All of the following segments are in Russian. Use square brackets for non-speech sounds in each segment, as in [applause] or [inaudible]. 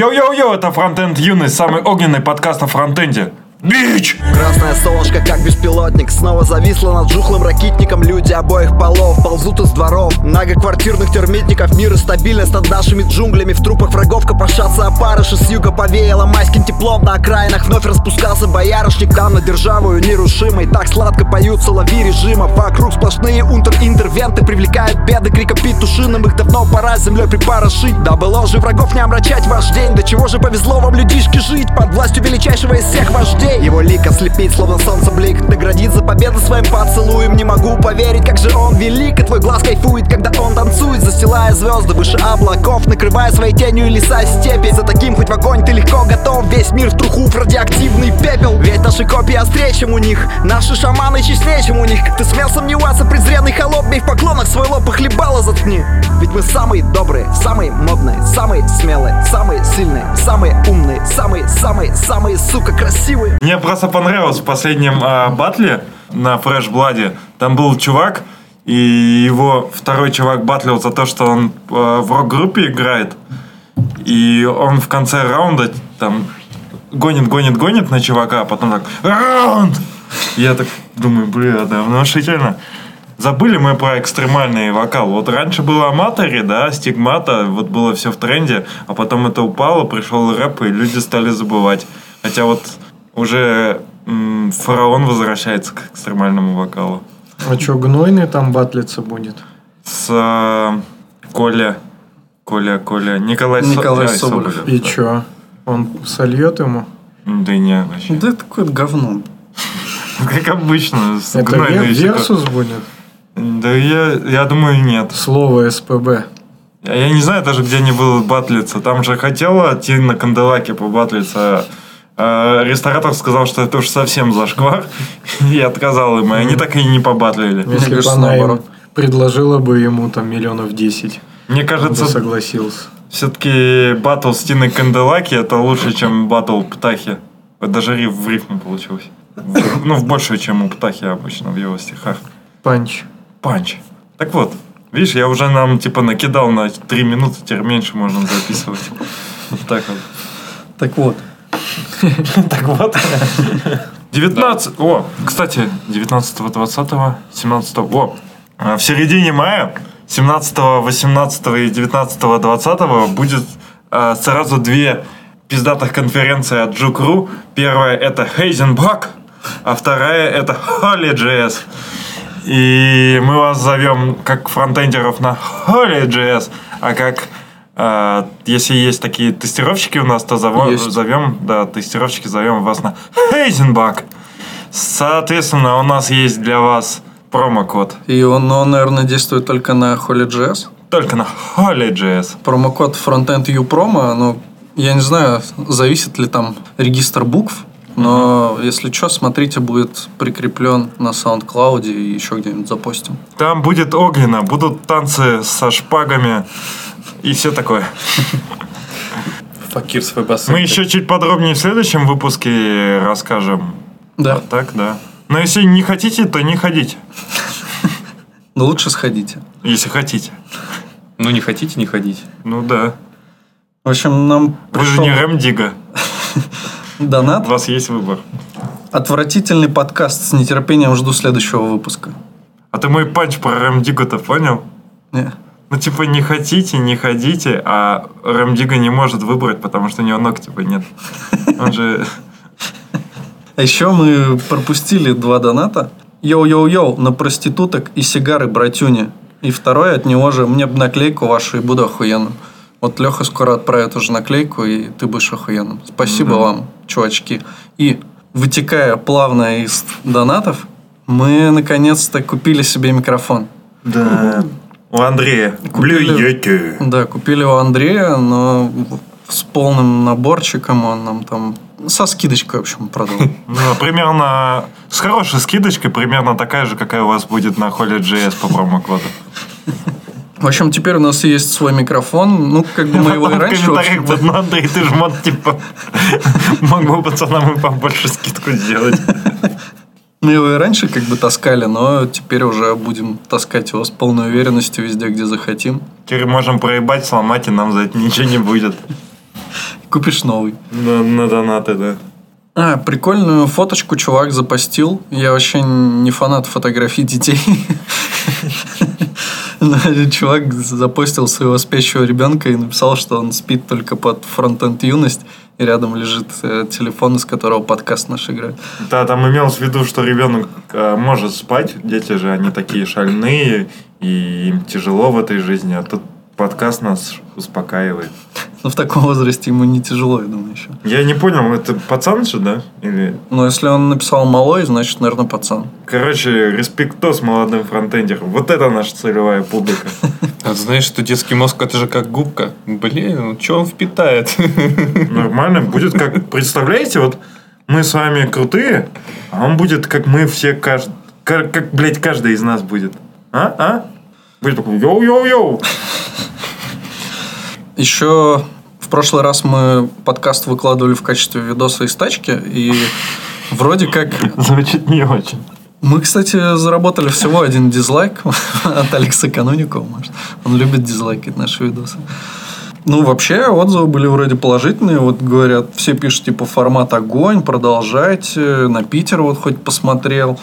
Йоу-йоу-йоу, это Фронтенд Юность, самый огненный подкаст о фронтенде. Bitch! Красное солнышко, как беспилотник Снова зависло над жухлым ракитником. Люди обоих полов ползут из дворов. Многоквартирных термитников Мир и стабильность над нашими джунглями. В трупах врагов копошатся опарыши. С юга повеяло майским теплом. На окраинах вновь распускался боярышник. Там на державою нерушимой. Так сладко поют соловьи режимов Вокруг сплошные унтер-интервенты. Привлекают беды криком петушиным. Их давно пора землей припорошить. Да было же врагов не омрачать ваш день. До чего же повезло вам, людишки, жить Под властью величайшего из всех вождей Его лик ослепить, словно солнце блик. Наградит за победу своим поцелуем. Не могу поверить, как же он велик. И твой глаз кайфует, когда он танцует Застилая звезды выше облаков Накрывая своей тенью леса степи. За таким хоть в огонь ты легко готов. Весь мир в труху в радиоактивный пепел. Ведь наши копии острее, чем у них. Наши шаманы честнее, чем у них. Ты смел сомневаться, презренный холоп Бей в поклонах свой лоб и хлебало заткни. Ведь мы самые добрые, самые модные Самые смелые, самые сильные Самые умные, самые-самые, самые, сука, красивые Мне просто понравилось в последнем а, батле на Фрэш Бладе. Там был чувак, и его второй чувак батлил за то, что он а, в рок-группе играет. И он в конце раунда там гонит, гонит, гонит на чувака, а потом так раунд! Я так думаю, бля, да, внушительно. Забыли мы про экстремальный вокал. Вот раньше было аматори, да, стигмата, вот было все в тренде, а потом это упало, пришел рэп, и люди стали забывать. Хотя вот уже м, фараон возвращается к экстремальному вокалу. А что, гнойный там батлиться будет? С э, Коля, Коля, Коля, Николай, Со- Николай Ай, Соболев. И чё? Он сольет ему? Да не, вообще. Да это какое-то говно. Как обычно, с Это версус будет? Да я, я думаю, нет. Слово СПБ. Я, я не знаю даже, где они будут батлиться. Там же хотела идти на Канделаке побатлиться. А ресторатор сказал, что это уж совсем зашквар. [laughs] И отказал им. И они так и не побатлили. Если бы кажется, она им наоборот. предложила бы ему там миллионов 10, Мне он бы кажется, согласился. все-таки батл с Тиной Канделаки это лучше, чем батл Птахи. Даже риф в рифму получилось. В- Ну, в большую, чем у Птахи обычно в его стихах. Панч. Панч. Так вот, видишь, я уже нам типа накидал на 3 минуты, теперь меньше можно записывать. Вот так вот. Так вот, [laughs] Так вот. 19... О, кстати, 19 20 17 О, а в середине мая 17 18 и 19 20 будет а, сразу две пиздатых конференции от Джукру. Первая это Хейзенбак, а вторая это Holy.js. И мы вас зовем как фронтендеров на Holy.js, а как если есть такие тестировщики у нас, то Есть. зовем, да, тестировщики зовем вас на Хейзенбак. Соответственно, у нас есть для вас промокод. и он, он, наверное, действует только на Holy.js. Только на Holy.js. Промокод Frontend UPromo, ну, я не знаю, зависит ли там регистр букв, но если что, смотрите, будет прикреплен на SoundCloud и еще где-нибудь запостим. Там будет огненно, будут танцы со шпагами и все такое. Факир свой бассейн. Мы еще чуть подробнее в следующем выпуске расскажем. Да, А так, да. Но если не хотите, то не ходите. но лучше сходите. Если хотите. Ну, не хотите, не ходите. Ну да. В общем, нам Вы же не Рэм Дига. донат. У вас есть выбор. Отвратительный подкаст. С нетерпением жду следующего выпуска. А ты мой панч про Рэм Дигу-то понял? Не. Ну, типа, не хотите, не ходите, а Рэм Дига не может выбрать, потому что у него ног, типа, нет. Он же... А еще мы пропустили два доната. Йоу-йоу-йоу, на проституток и сигары, братюни. И второй от него же, мне бы наклейку вашу и буду охуенным. Вот Леха скоро отправит уже наклейку, и ты будешь охуенным. Спасибо вам, чувачки. И, вытекая плавно из донатов, мы наконец-то купили себе микрофон. Да. У Андрея. Купили- Блюете. Да, купили у Андрея, но с полным наборчиком он нам там со скидочкой, в общем, продал. [laughs] Ну, примерно... С хорошей скидочкой, примерно такая же, какая у вас будет на Holy.js по промокоду. В общем, теперь у нас есть свой микрофон. Ну, как бы мы его и [laughs] раньше... в Андрей, ты же мог, типа... [laughs] Мог бы пацанам и побольше скидку сделать. Мы его и раньше как бы таскали, но теперь уже будем таскать его с полной уверенностью везде, где захотим. Теперь можем проебать, сломать, и нам за это ничего не будет. Купишь новый. На, на донаты, да. А, прикольную фоточку чувак запостил. Я вообще не фанат фотографий детей. Чувак запостил своего спящего ребенка и написал, что он спит только под фронтенд юность. И рядом лежит э, телефон, из которого подкаст наш играет. Да, там имелось в виду, что ребенок э, может спать. Дети же, они такие шальные, и им тяжело в этой жизни. А тут подкаст нас успокаивает. Но в таком возрасте ему не тяжело, я думаю, еще. Я не понял, это пацан же, да? Или... Но если он написал малой, значит, наверное, пацан. Короче, респектос молодым фронтендерам. Вот это наша целевая публика. [laughs] А ты знаешь, что детский мозг это же как губка. Блин, ну что он впитает? [laughs] Нормально будет как... Представляете, вот мы с вами крутые, а он будет как мы все, кажд... как, как, блядь, каждый из нас будет. А? А? Будет такой, йоу-йоу-йоу. Еще в прошлый раз мы подкаст выкладывали в качестве видоса из тачки, и вроде как... Звучит не очень. Мы, кстати, заработали всего один дизлайк [laughs] от Алекса Кануникова, может. Он любит дизлайкать наши видосы. Ну, вообще, отзывы были вроде положительные. Вот говорят, все пишут, типа, формат огонь, продолжайте. На Питер вот хоть посмотрел.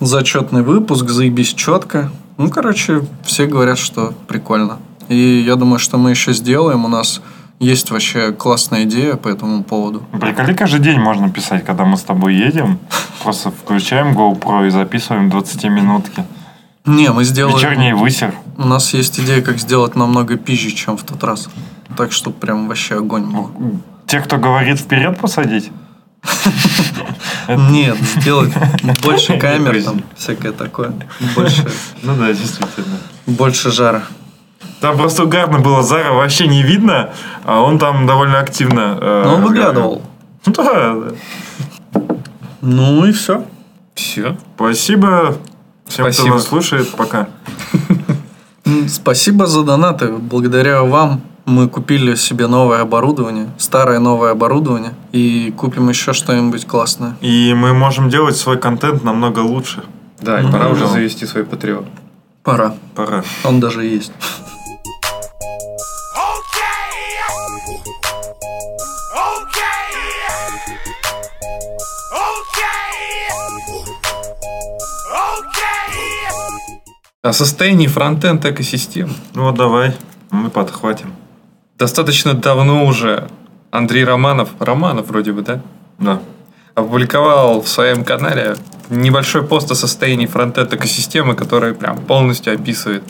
Зачетный выпуск, заебись четко. Ну, короче, все говорят, что прикольно. И я думаю, что мы еще сделаем. У нас есть вообще классная идея по этому поводу. Приколи, каждый день можно писать, когда мы с тобой едем. Просто включаем GoPro и записываем 20-минутки. Не, мы сделаем... Вечерний высер. У нас есть идея, как сделать намного пизже, чем в тот раз. Так что прям вообще огонь был. Те, кто говорит вперед посадить. [laughs] Нет, сделать больше камер, там, всякое такое. Больше, Ну да, действительно. больше жара. Там просто угарно было, Зара вообще не видно, а он там довольно активно... э, Но он выглядывал. Да, да. Ну и все. Все. Спасибо всем, Спасибо. кто нас слушает. Пока. Спасибо за донаты. Благодаря вам мы купили себе новое оборудование, старое новое оборудование, и купим еще что-нибудь классное. И мы можем делать свой контент намного лучше. Да, и Ну, пора уже завести свой патреон. Пора. Пора. Он даже есть. О состоянии фронтенд экосистем. Ну вот давай, мы подхватим. Достаточно давно уже Андрей Романов, Романов вроде бы, да? Да. опубликовал в своем канале небольшой пост о состоянии фронтенд экосистемы, который прям полностью описывает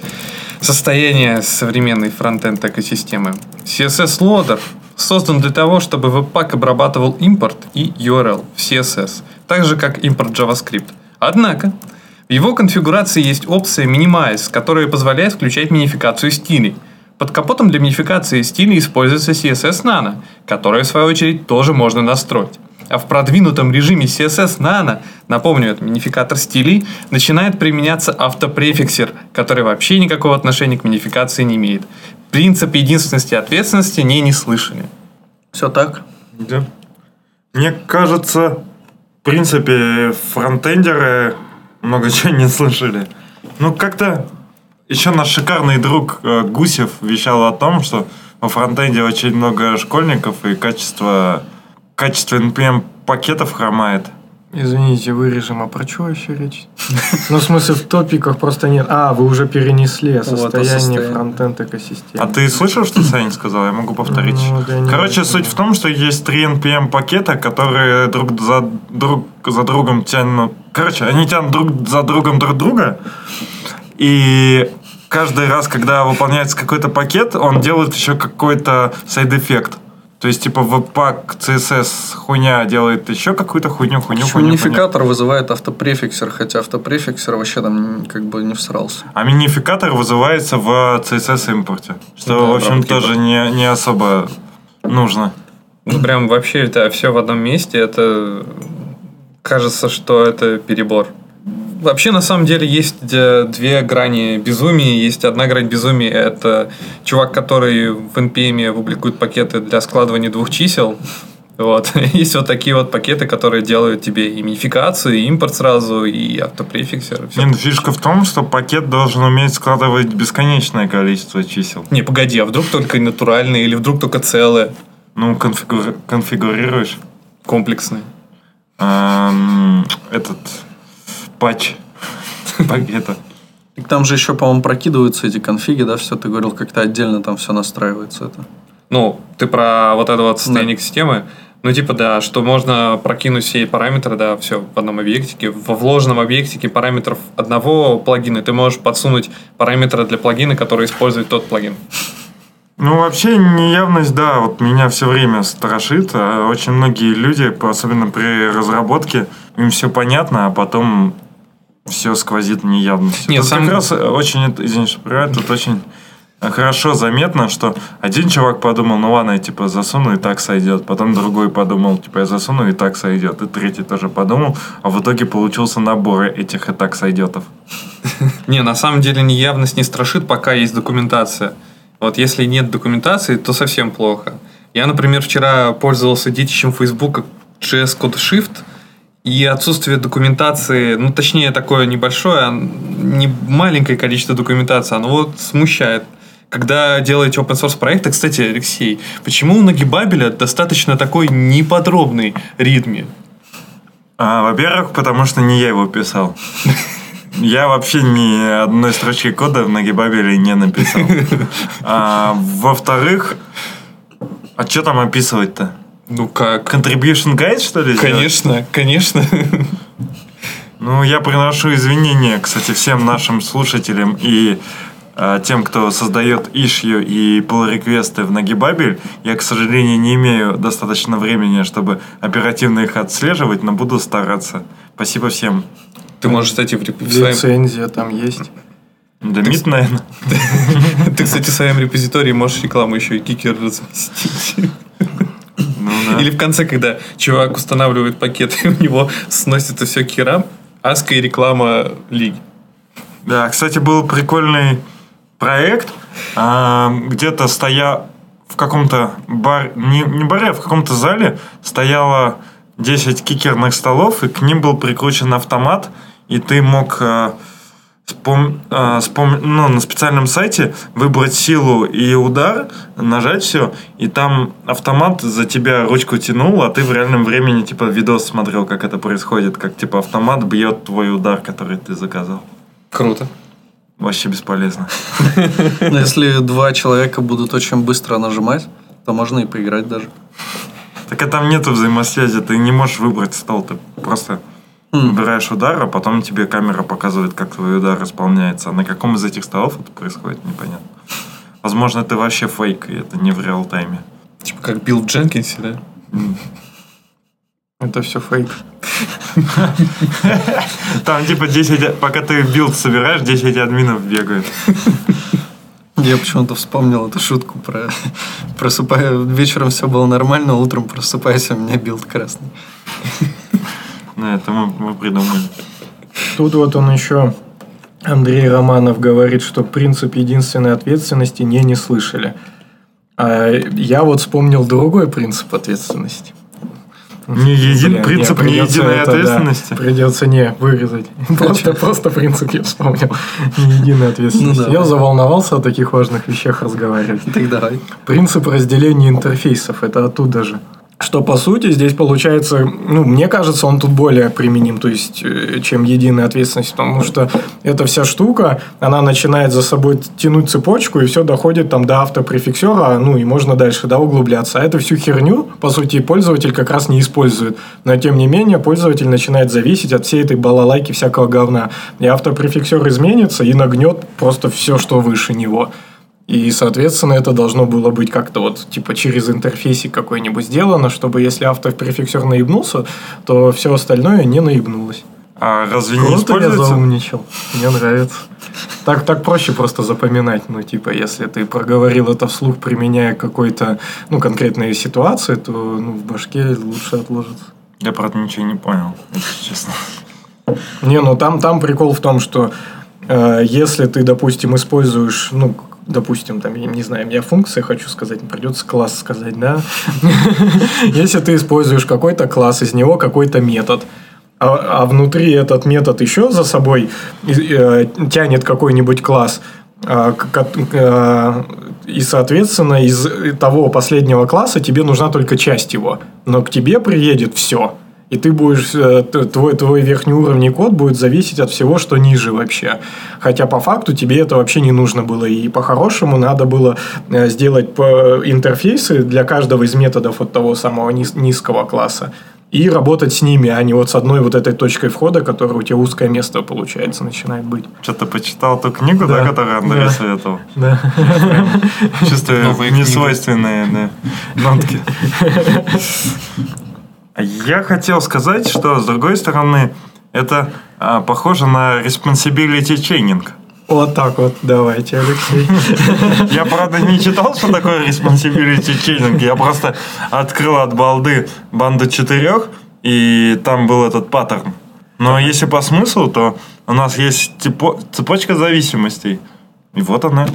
состояние современной фронтенд экосистемы. CSS Loader создан для того, чтобы Webpack обрабатывал импорт и URL в CSS, так же как импорт JavaScript. Однако, его конфигурации есть опция Minimize, которая позволяет включать минификацию стилей. Под капотом для минификации стилей используется CSS Nano, который в свою очередь тоже можно настроить. А в продвинутом режиме CSS Nano, напомню, это минификатор стилей, начинает применяться автопрефиксер, который вообще никакого отношения к минификации не имеет. Принцип единственности и ответственности не не слышали. Все так? Да. Мне кажется, в принципе, фронтендеры много [laughs] чего не слышали. Ну, как-то еще наш шикарный друг э, Гусев вещал о том, что во фронтенде очень много школьников и качество, качество NPM пакетов хромает. Извините, вырежем, а про что вообще речь? Ну, в смысле, в топиках просто нет. А, вы уже перенесли состоянии состоянии. фронтенд экосистемы. А ты слышал, что Саня сказал? Я могу повторить. Ну, Короче, суть в том, что есть три NPM пакета, которые друг за, друг за другом тянут... Короче, они тянут друг за другом друг друга. И каждый раз, когда выполняется какой-то пакет, он делает еще какой-то side effect. То есть, типа, Webpack, CSS хуйня делает еще какую-то хуйню, хуйню, Почему хуйню, хуйню. минификатор вызывает автопрефиксер, хотя автопрефиксер вообще там как бы не всрался. А минификатор вызывается в CSS импорте. Что, Да, в общем, тоже не, не особо нужно. Ну, прям вообще это все в одном месте, это кажется, что это перебор. Вообще, на самом деле, есть э, две грани безумия. Есть одна грань безумия – это чувак, который в NPM публикует пакеты для складывания двух чисел. Вот. [laughs] Есть вот такие вот пакеты, которые делают тебе и минификацию, и импорт сразу, и автопрефиксер. и всё. Не, ну, фишка в том, что пакет должен уметь складывать бесконечное количество чисел. Не, погоди, а вдруг только натуральные, или вдруг только целые? Ну, конфигури- конфигурируешь Комплексный. эм, этот патч пакета. Так там же еще, по-моему, прокидываются эти конфиги, да, все, ты говорил, как-то отдельно там все настраивается это. Ну, ты про вот это вот состояние системы. Ну, типа, да, что можно прокинуть все параметры, да, все в одном объектике. Во вложенном объектике параметров одного плагина ты можешь подсунуть параметры для плагина, который использует тот плагин. Ну, вообще, неявность, да, вот меня все время страшит. А Очень многие люди, особенно при разработке, им все понятно, а потом все сквозит неявностью. Нет, Тут сам- как раз очень, это- извини, что прерываю, тут очень хорошо заметно, что один чувак подумал, ну ладно, я типа засуну и так сойдет. Потом другой подумал, типа я засуну и так сойдет. И третий тоже подумал, а в итоге получился набор этих и так сойдетов. [laughs] Не, на самом деле неявность не страшит, пока есть документация. Вот если нет документации, то совсем плохо. Я, например, вчера пользовался детищем Facebook JS Code Shift, и отсутствие документации, ну, точнее, такое небольшое, а не маленькое количество документации, оно вот смущает. Когда делаете open source проекты, кстати, Алексей, почему у Нагибабеля достаточно такой неподробный ритме? А, во-первых, потому что не я его писал. [laughs] Я вообще ни одной строчки кода в Нагибабеле не написал. [laughs] А, во-вторых, а что там описывать-то? Ну как? Contribution guide, что ли? сделать? Конечно, конечно. Ну, я приношу извинения, кстати, всем нашим слушателям и а, тем, кто создает ишью и pull реквесты в Нагибабель. Я, к сожалению, не имею достаточно времени, чтобы оперативно их отслеживать, но буду стараться. Спасибо всем. Ты можешь, кстати, в в своем Лицензия там есть. Демид, наверное. [laughs] Ты, кстати, в своем репозитории можешь рекламу еще и кикер разместить. Ну, [coughs] да. Или в конце, когда чувак устанавливает пакет, и у него сносится все керам, аска и реклама лиги. Да, кстати, был прикольный проект. а, Где-то стоя в каком-то бар, не, не баре, а в каком-то зале стояло 10 кикерных столов, и к ним был прикручен автомат, и ты мог спом- а, спом- ну, на специальном сайте выбрать силу и удар, нажать все, и там автомат за тебя ручку тянул, а ты в реальном времени типа видос смотрел, как это происходит, как типа автомат бьет твой удар, который ты заказал. Круто. Вообще бесполезно. [laughs] Но если два человека будут очень быстро нажимать, то можно и поиграть даже. Так а там нету взаимосвязи, ты не можешь выбрать стол, ты просто выбираешь удар, а потом тебе камера показывает, как твой удар исполняется. А на каком из этих столов это происходит, непонятно. Возможно, это вообще фейк, и это не в real-time е. Типа как build в Jenkins е, да? Это все фейк. Там типа 10, пока ты build собираешь, 10 админов бегают. Я почему-то вспомнил эту шутку про просыпаю вечером все было нормально, утром просыпаюсь, у меня build красный. Это мы, мы придумали. Тут вот он еще, Андрей Романов говорит, что принцип единственной ответственности не не слышали. А я вот вспомнил другой принцип ответственности. Не един, Блин, принцип не, не единой это, да, ответственности. придется не вырезать. [laughs] Просто, просто принцип я вспомнил. Не единой ответственности. Ну да. я заволновался о таких важных вещах разговаривать. Так давай. Принцип разделения интерфейсов, это оттуда же. Что по сути здесь получается, ну, мне кажется, он тут более применим, то есть, э, чем единая ответственность, потому что эта вся штука, она начинает за собой тянуть цепочку, и все доходит там до автопрефиксера, ну, и можно дальше, да, углубляться. А эту всю херню, по сути, пользователь как раз не использует. Но, тем не менее, пользователь начинает зависеть от всей этой балалайки всякого говна. И автопрефиксер изменится и нагнет просто все, что выше него. И, соответственно, это должно было быть как-то вот, типа, через интерфейсик какой-нибудь сделано, чтобы если автопрефиксер наебнулся, то все остальное не наебнулось. А разве не Круто я используется? заумничал. Мне нравится. Так, так проще просто запоминать. Ну, типа, если ты проговорил это вслух, применяя какой-то, ну, конкретной ситуации, то ну, в башке лучше отложится. Я, правда, ничего не понял, если честно. Не, ну там, там прикол в том, что э, если ты, допустим, используешь, ну, допустим, там, я не знаю, я функция хочу сказать, придется класс сказать, да? [laughs] Если ты используешь какой-то класс, из него какой-то метод, а, а внутри этот метод еще за собой э, тянет какой-нибудь класс, А, а, И, соответственно, из того последнего класса тебе нужна только часть его. Но к тебе приедет все. И ты будешь, э, твой, твой верхний уровень код будет зависеть от всего, что ниже вообще. Хотя по факту тебе это вообще не нужно было. И по-хорошему надо было э, сделать по- интерфейсы для каждого из методов от того самого низ- низкого класса. И работать с ними, а не вот с одной вот этой точкой входа, которая у тебя узкое место, получается, начинает быть. Что-то почитал ту книгу, да, Да. которую Андрей Да. советовал. Да. Чувствую несвойственные да, нотки. Я хотел сказать, что с другой стороны, это а, похоже на responsibility chaining. Вот так вот, давайте, Алексей. Я, правда, не читал, что такое responsibility chaining. Я просто открыл от балды банду четырех, и там был этот паттерн. Но если по смыслу, то у нас есть цепочка зависимостей. И вот она.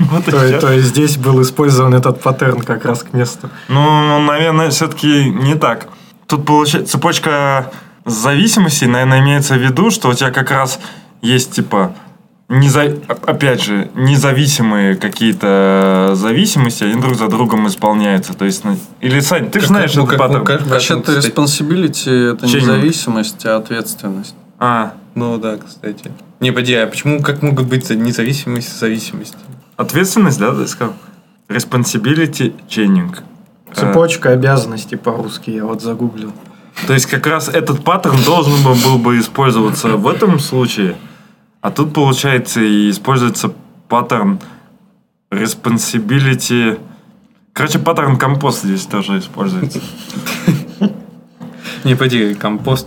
[laughs] Вот и То, всё. то есть здесь был использован этот паттерн как раз к месту. Ну, наверное, все-таки не так. Тут получается цепочка зависимостей, наверное, имеется в виду, что у тебя как раз есть типа неза- опять же, независимые какие-то зависимости, они друг за другом исполняются. То есть, ну, или, Сань, ты же знаешь ну, этот как- ну, паттерн. как- Вообще-то responsibility это не chaining. зависимость, а ответственность. А, Ну да, кстати. Не, поди, а почему, как могут быть за- независимость и зависимость? Ответственность, да, ты сказал? Responsibility chaining. Цепочка обязанностей по-русски я вот загуглил. То есть как раз этот паттерн должен был, был бы использоваться в этом случае, а тут получается и используется паттерн responsibility. Короче, паттерн компост здесь тоже используется. Не, поди, компост.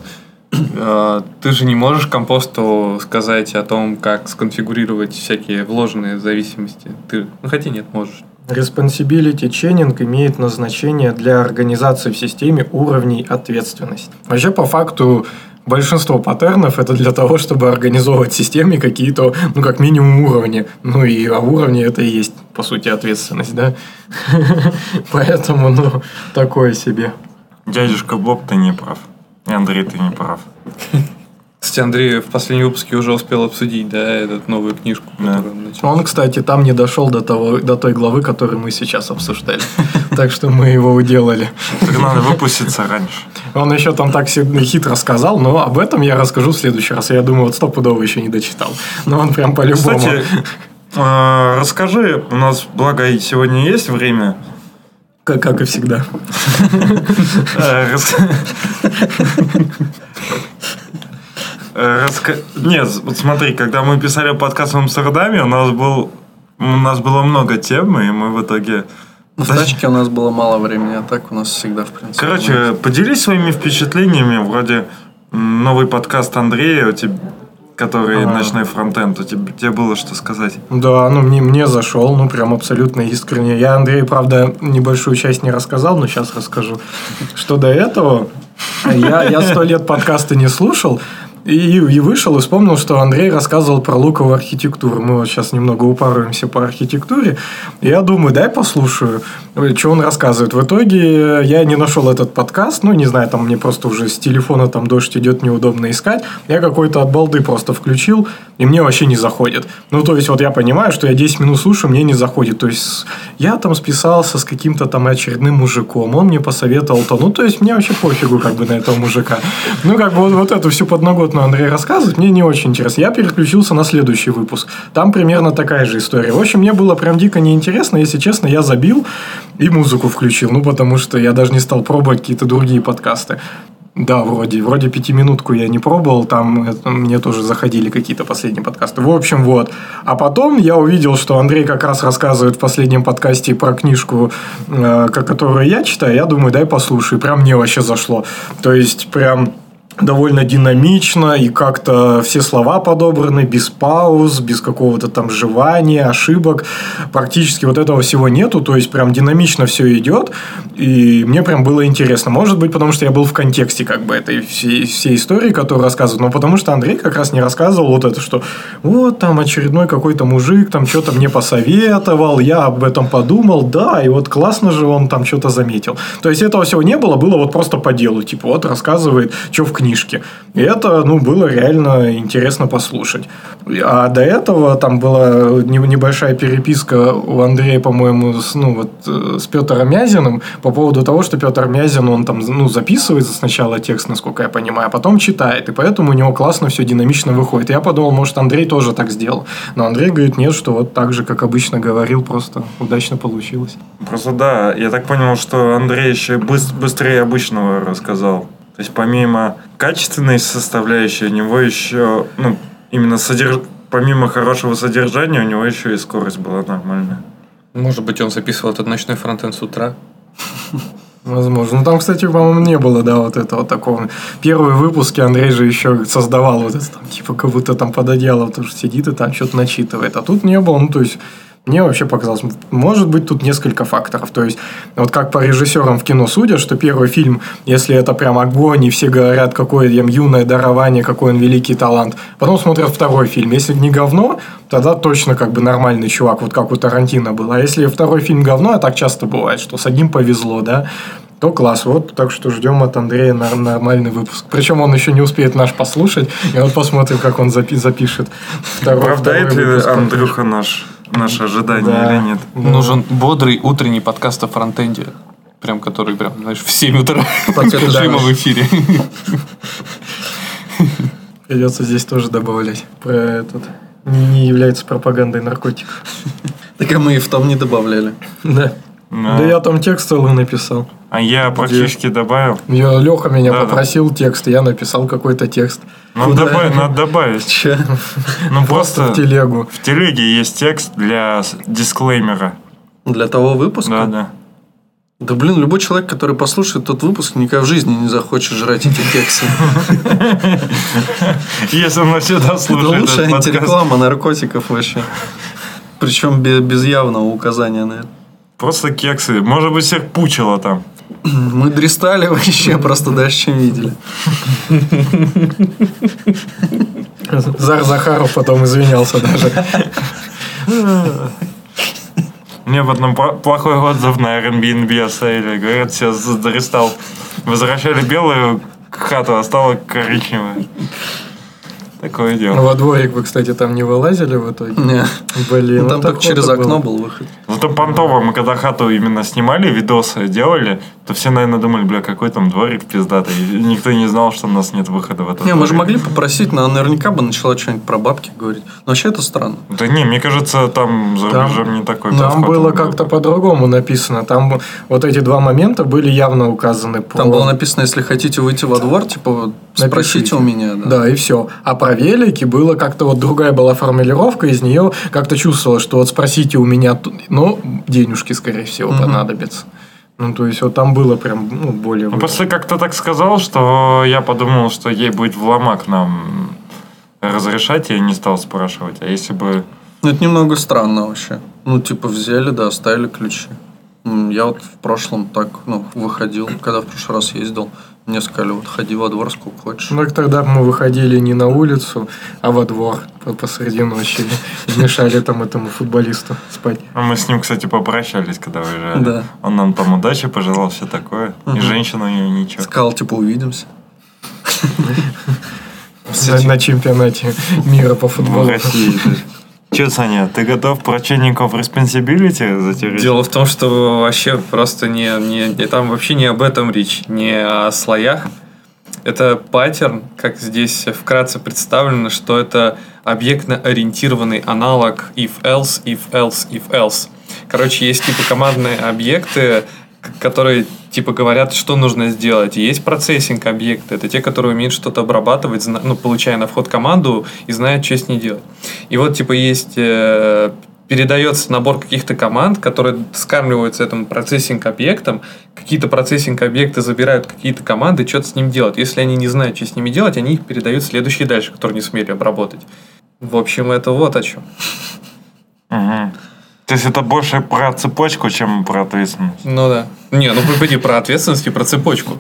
Э, Ты же не можешь компосту сказать о том, как сконфигурировать всякие вложенные зависимости. Ты, ну хотя нет, можешь. Responsibility chaining имеет назначение для организации в системе уровней ответственности. Вообще, по факту, большинство паттернов это для того, чтобы организовывать в системе какие-то, ну, как минимум, уровни. Ну, и а уровни это и есть, по сути, ответственность, да? [laughs] Поэтому, ну, такое себе. Дядюшка Боб, ты не прав. И Андрей, ты не прав. Кстати, Андрей в последнем выпуске уже успел обсудить, да, эту новую книжку, Да. которую он начал. Он, кстати, там не дошел до, того, до той главы, которую мы сейчас обсуждали. [laughs] Так что мы его уделали. Так надо выпуститься раньше. Он еще там так себе хитро сказал, но об этом я расскажу в следующий раз. Я думаю, вот стопудово еще не дочитал. Но он прям по-любому. Кстати, э, расскажи, у нас, благо, сегодня есть время. Как, как и всегда. Э, Э, раска- Нет, вот смотри, когда мы писали подкаст в Амстердаме, у нас был у нас было много тем, и мы в итоге... В тачке у нас было мало времени, а так у нас всегда, в принципе. Короче, поделись своими впечатлениями, вроде новый подкаст Андрея, у тебя, который А. «Ночной фронтенд», у тебя, тебе было что сказать? Да, ну мне, мне зашел, ну прям абсолютно искренне. Я Андрею, правда, небольшую часть не рассказал, но сейчас расскажу. Что до этого, я, сто лет подкасты не слушал, и, и вышел и вспомнил, что Андрей рассказывал про луковую архитектуру. Мы вот сейчас немного упарываемся по архитектуре. Я думаю, дай послушаю, что он рассказывает. В итоге я не нашел этот подкаст. Ну, не знаю, там мне просто уже с телефона там дождь идет, неудобно искать. Я какой-то от балды просто включил, и мне вообще не заходит. Ну, то есть, вот я понимаю, что я 10 минут слушаю, мне не заходит. То есть, я там списался с каким-то там очередным мужиком, он мне посоветовал то. Ну, то есть, мне вообще пофигу как бы на этого мужика. Ну, как бы вот, вот эту всю подноготную Андрей рассказывает, мне не очень интересно. Я переключился на следующий выпуск. Там примерно такая же история. В общем, мне было прям дико неинтересно. Если честно, я забил и музыку включил. Ну, потому что я даже не стал пробовать какие-то другие подкасты. Да, вроде. Вроде пятиминутку я не пробовал, там это, мне тоже заходили какие-то последние подкасты. В общем, вот. А потом я увидел, что Андрей как раз рассказывает в последнем подкасте про книжку, э, ко- которую я читаю. Я думаю, дай послушаю. Прям мне вообще зашло. То есть, прям довольно динамично и как-то все слова подобраны без пауз, без какого-то там жевания, ошибок. Практически вот этого всего нету, то есть прям динамично все идет. И мне прям было интересно. Может быть, потому что я был в контексте как бы этой всей, всей истории, которую рассказывают, но потому что Андрей как раз не рассказывал вот это, что вот там очередной какой-то мужик там что-то мне посоветовал, я об этом подумал, да, и вот классно же он там что-то заметил. То есть этого всего не было, было вот просто по делу. Типа вот рассказывает, что в книжки. И это, ну, было реально интересно послушать. А до этого там была не- небольшая переписка у Андрея, по-моему, с, ну, вот, э, с Петром Мязиным по поводу того, что Петр Мязин, он там, ну, записывает сначала текст, насколько я понимаю, а потом читает. И поэтому у него классно все динамично выходит. Я подумал, может, Андрей тоже так сделал. Но Андрей говорит, нет, что вот так же, как обычно говорил, просто удачно получилось. Просто да, я так понял, что Андрей еще быс- быстрее обычного рассказал. То есть помимо качественной составляющей, у него еще, ну, именно содерж... помимо хорошего содержания, у него еще и скорость была нормальная. Может быть, он записывал этот ночной фронтенд с утра. [laughs] Возможно. Ну, там, кстати, по-моему, не было, да, вот этого такого. Первые выпуски Андрей же еще создавал вот это, там, типа, как будто там под одеялом тоже сидит и там что-то начитывает. А тут не было, ну, то есть, мне вообще показалось, может быть, тут несколько факторов. То есть, вот как по режиссерам в кино судят, что первый фильм, если это прям огонь, и все говорят, какое им юное дарование, какой он великий талант. Потом смотрят второй фильм. Если не говно, тогда точно как бы нормальный чувак, вот как у Тарантино было. А если второй фильм говно, а так часто бывает, что с одним повезло, да, то класс. Вот, так что ждем от Андрея нормальный выпуск. Причем он еще не успеет наш послушать, и вот посмотрим, как он запи- запишет второй, Оправдает второй ли. Андрюха наш, наше ожидание Да. или нет? Нужен бодрый утренний подкаст о фронтенде. Прям который прям, знаешь, в 7 утра дороже. [laughs] в эфире. [laughs] Придется здесь тоже добавлять про этот. Не, не является пропагандой наркотиков. [laughs] Так а мы и в том не добавляли. Да. Да. Да я там текст целый написал. А я практически добавил. Я, Леха меня Да, да. попросил текст, и я написал какой-то текст. Надо, Куда? добавить, надо добавить. Че? Ну Просто просто в телегу. в телеге есть текст для дисклеймера. Для того выпуска? Да, да. Да блин, любой человек, который послушает тот выпуск, никогда в жизни не захочет жрать эти кексы. [laughs] Если он навсегда Это слушает лучшая антиреклама наркотиков вообще. Причем без явного указания на это. Просто кексы. Может быть, всех пучило там. [clears throat] Мы дристали вообще просто дальше, чем видели. [laughs] Зар Захаров потом извинялся даже. [laughs] Мне в одном плохой отзыв на Airbnb оставили. Говорят, все задристал. Возвращали белую хату, а стала коричневая. Такое дело. Во дворик вы, кстати, там не вылазили в итоге? Не. Блин, Ну, там вот только так через окно было. был выход. Зато понтово, мы когда хату именно снимали, видосы делали, то все, наверное, думали, бля, какой там дворик пиздатый. И никто не знал, что у нас нет выхода в этот Не, мы же могли попросить, но она наверняка бы начала что-нибудь про бабки говорить. Но вообще это странно. Да не, мне кажется, там за Там- рубежом не такой Там подход было был. как-то по-другому написано. Там вот эти два момента были явно указаны. Там про- было написано, если хотите выйти во двор, типа, спросите Напишите. у меня. Да. Да, и все. А про велики было как-то вот другая была формулировка, из нее как-то чувствовалось, что вот спросите у меня, тут- ну, денежки, скорее всего, Мгм. понадобятся. Ну, то есть, вот там было прям, ну, более... Ну, после как-то так сказал, что я подумал, что ей будет в ломак нам разрешать, я не стал спрашивать. А если бы... Ну, это немного странно вообще. Ну, типа, взяли, да, оставили ключи. Я вот в прошлом так, ну, выходил, когда в прошлый раз ездил. Мне сказали, вот ходи во двор сколько хочешь. Ну, тогда мы выходили не на улицу, а во двор по- посреди ночи. Мешали там этому футболисту спать. Ну, мы с ним, кстати, попрощались, когда уезжали. Да. Он нам там удачи пожелал, все такое. И женщина у него ничего. Сказал, типа, увидимся. На, на чемпионате мира по В футболу. России. Че, Саня, ты готов прочинников responsibility затереть? Дело в том, что вообще просто не, не, не- там вообще не об этом речь, не о слоях. Это паттерн, как здесь вкратце представлено, что это объектно-ориентированный аналог if-else, if-else, if-else. Короче, есть типа командные объекты, которые типа говорят, что нужно сделать. Есть процессинг объекты. Это те, которые умеют что-то обрабатывать, ну, получая на вход команду и знают, что с ней делать. И вот типа есть э, передается набор каких-то команд, которые скармливаются этому процессинг-объектам. Какие-то процессинг-объекты забирают какие-то команды, что-то с ним делать. Если они не знают, что с ними делать, они их передают следующие дальше, которые не сумели обработать. В общем, это вот о чем. Мгм. То есть это больше про цепочку, чем про ответственность. Ну да. Не, ну погоди, про ответственность и про цепочку.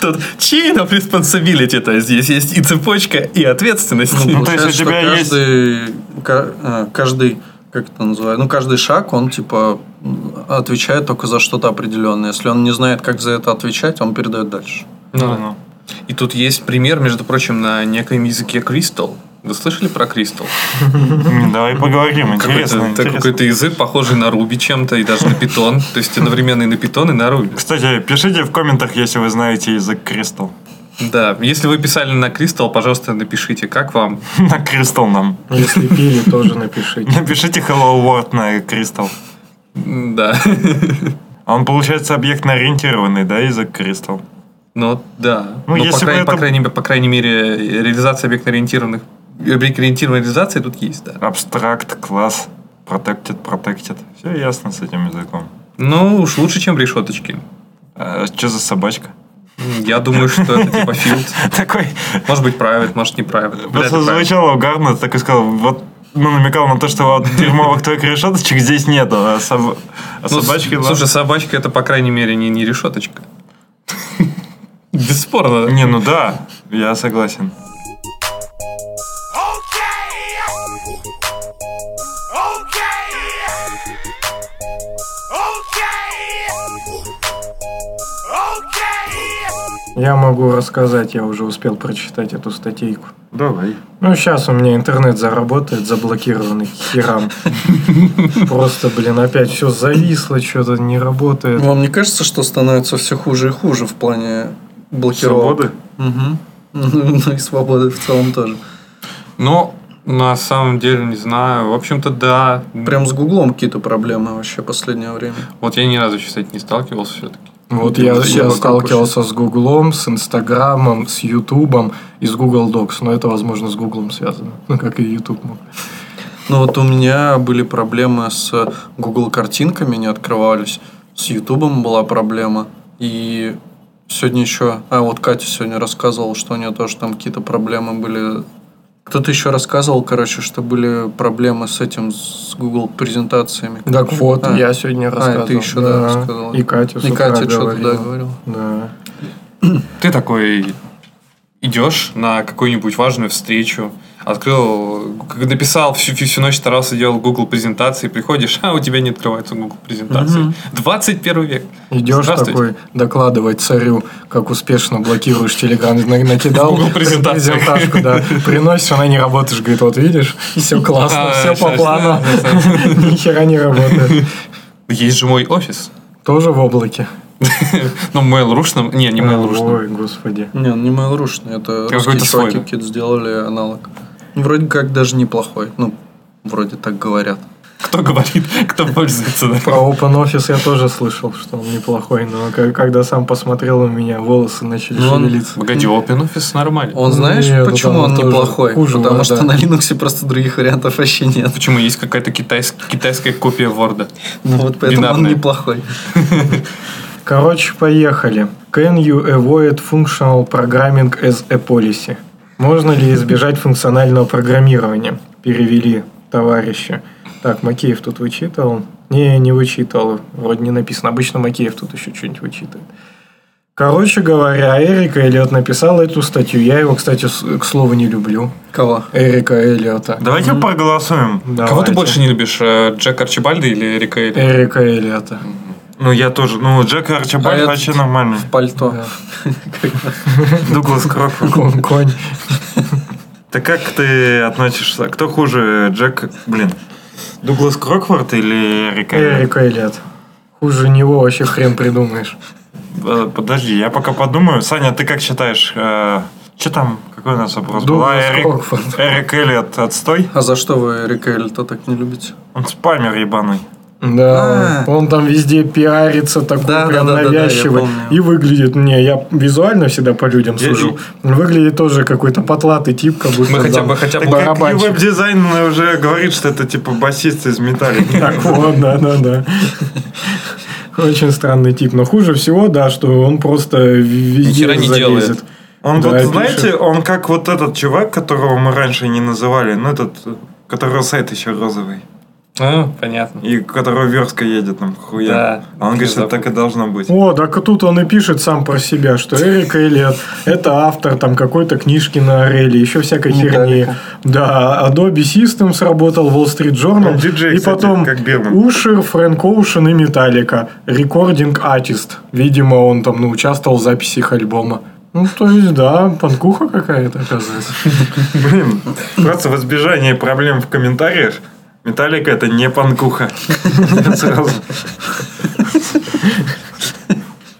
Тут chain of responsibility-то здесь есть и цепочка, и ответственность. Ну, то есть у что тебя есть- каждый, ка- а, каждый, как это называется, ну, каждый шаг, он, типа, отвечает только за что-то определенное. Если он не знает, как за это отвечать, он передает дальше. Ну, Ну. И тут есть пример, между прочим, на некоем языке Crystal. Вы слышали про? М, Давай поговорим, интересно. Какой-то, это какой-то язык, похожий на Ruby чем-то, и даже на Python. То есть одновременно и на Python, и на Ruby. Кстати, пишите в комментах, если вы знаете язык Кристал. Да, если вы писали на Crystal, пожалуйста, напишите, как вам. [laughs] На Кристал нам. Если пили, [laughs] тоже напишите. Напишите Hello World на Кристал. Да. А он, получается, объектно-ориентированный, да, язык Кристал? Ну, да. Ну, Но, если по, крайней, это- по, крайней, по крайней мере, реализация объектно-ориентированных объектно-ориентированной реализации тут есть, да. Абстракт, класс, protected, protected. Все ясно с этим языком. Ну, уж лучше, чем решеточки. А, что за собачка? Я думаю, что это типа field. [laughs] Такой, Может быть, private, может не private. Просто звучало угарно, так и сказал, вот, ну, намекал на то, что вот дерьмовых только решеточек здесь нету, а, соб- а Ну, собачки, с-. Слушай, собачка это, по крайней мере, не, не решеточка. [laughs] Бесспорно. Не, ну да, я согласен. Я могу рассказать, я уже успел прочитать эту статейку. Давай. Ну, сейчас у меня интернет заработает, заблокированный к херам. Просто, блин, опять все зависло, что-то не работает. Вам не кажется, что становится все хуже и хуже в плане блокировок? Свободы? [laughs] Ну и свободы в целом тоже. Но на самом деле не знаю. В общем-то, да. Прям с Гуглом какие-то проблемы вообще последнее время. Вот я ни разу этим не сталкивался все-таки. Вот я, я сталкивался с Гуглом, с Инстаграмом, с Ютубом и с Google Docs. Но это, возможно, с Гуглом связано. Ну, [laughs] как и Ютуб мог. Ну вот у меня были проблемы с Google картинками, не открывались. С Ютубом была проблема. И сегодня еще... А, вот Катя сегодня рассказывала, что у нее тоже там какие-то проблемы были. Кто-то еще рассказывал, короче, что были проблемы с этим, с Google презентациями. Так вот, А. я сегодня А, рассказывал. ты еще, да, рассказывал. И Катя И Катя что-то, да, говорила. говорила. Да. Ты такой идешь на какую-нибудь важную встречу, открыл, как написал всю, всю, всю ночь старался делал Google презентации, приходишь, а у тебя не открывается Google презентации. Мгм. 21 век. Идешь такой докладывать царю, как успешно блокируешь Телеграм. На- Накидал Google презентацию. презентажку, да. Приносишь, она не работаешь. Говорит, вот видишь, все [laughs] классно, А, все по плану. [laughs] Ни хера не работает. Есть же мой офис. Тоже в облаке. [laughs] Ну, Mail.ru, не, не Mail.ru. Ой, господи. Не, не Mail.ru, это Какой-то русские свой, сделали аналог. Вроде как даже неплохой. Ну, вроде так говорят. Кто говорит, кто пользуется, да? Про OpenOffice я тоже слышал, что он неплохой, но когда сам посмотрел, у меня волосы начали Ну, он- шевелиться. Погоди, OpenOffice нормально. Он знаешь, Нет, почему там он неплохой? хуже Потому Word, что да. на Linux просто других вариантов вообще нет. Почему есть какая-то китайс- китайская копия Word? Ну вот поэтому он Бинарная. неплохой. Короче, поехали. Can you avoid functional programming as a policy? Можно ли избежать функционального программирования? Перевели товарищи. Так, Макеев тут вычитывал. Не, не вычитывал. Вроде не написано. Обычно Макеев тут еще что-нибудь вычитывает. Короче говоря, Эрика Эллиот написал эту статью. Я его, кстати, к слову, не люблю. Кого? Эрика Эллиота. Давайте проголосуем. Кого ты Давайте. больше не любишь, э, Джек Арчибальда или Эрика Элли? Эрика Эллиота. Ну, я тоже. Ну, Джек Арчибальд А это- вообще нормальный. Пальто. [laughs] Дуглас Крокфорд. [laughs] Кон- Конь. Так как ты относишься? Кто хуже, Джек... Блин. Дуглас Крокфорд или Эрик Эллиот? Эрика Эллиот. Хуже него вообще хрен придумаешь. Э, Подожди, я пока подумаю. Саня, ты как считаешь? Что там? Какой у нас вопрос был? А, Дуглас Эрик, Крокфорд. Эрик Эллиот отстой? А за что вы Рика Эльта так не любите? Он спамер ебаный. Да, А. он там везде пиарится, такой Да, прям да, да, да, да, навязчивый. помню. и выглядит, не, я визуально всегда по людям Я- сужу. Выглядит тоже какой-то потлатый тип, как будто Мы хотя бы, хотя бы и барабанщик. веб-дизайн уже говорит, что это типа басист из металлики. [laughs] Так вот, да, да, да. Очень странный тип. Но хуже всего, да, что он просто везде не залезет. делает. Он Да, вот, знаете, он как вот этот чувак, которого мы раньше не называли, ну этот, которого сайт еще розовый, А, понятно. и которого верстка едет там хуя. Да. А он говорит, что так и должно быть. О, так и тут он и пишет сам про себя, что Эрик Эллиот – это автор там какой-то книжки на O'Reilly, еще всякой херни. Да, Adobe Systems работал, Wall Street Journal. Диджей, и кстати, потом. Usher, Frank Ocean и Metallica. Recording artist. Видимо, он там ну, участвовал в записи их альбома. Ну, то есть, да, панкуха какая-то, оказывается. Блин, просто в избежание проблем в комментариях, Металлика это не панкуха. [laughs] Сразу.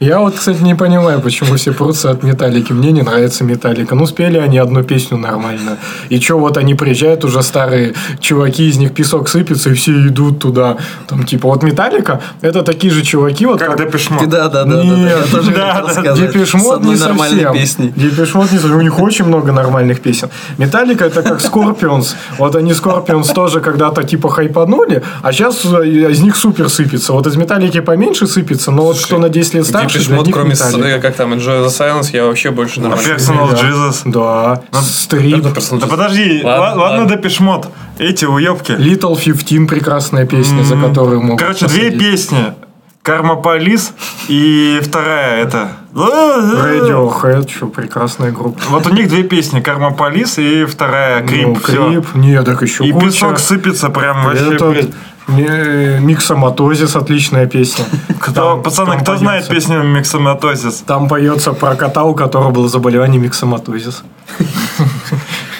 Я вот, кстати, не понимаю, почему все прутся от Металлики. Мне не нравится Металлика. Ну, спели они одну песню нормально. И что, вот они приезжают уже старые чуваки, из них песок сыпется, и все идут туда. Там, типа, вот Металлика, это такие же чуваки, вот Как Depeche Mode. Да, да, да, да, да. Нет, [laughs] да, да, сказать. Depeche С Mode одной не совсем. песней. Depeche Mode не совсем. У них очень много нормальных песен. Металлика это как Скорпионс. Вот они Скорпионс тоже когда-то типа хайпанули, а сейчас из них супер сыпется. Вот из Металлики поменьше сыпется, но вот кто на 10 лет старше, Mode, них кроме, э, как там, Enjoy the Silence, я вообще больше А нормально. Personal Да. Jesus. Да. Стрип. Personal Да подожди, Ладно, ла- ладно, ладно. Депешмот. Эти уебки. Little Fifteen прекрасная песня, за которую могут Короче, две песни. Карма Полис и вторая это. Radiohead, что прекрасная группа. Вот у них две песни. Карма Полис и вторая Крип. Ну. Крип. Не, так еще И куча. песок сыпется прям вообще. Это блин. ми- Миксоматозис, отличная песня. Кто, Там- пацаны, там кто знает поется. песню Миксоматозис? Там поется про кота, у которого было заболевание миксоматозис.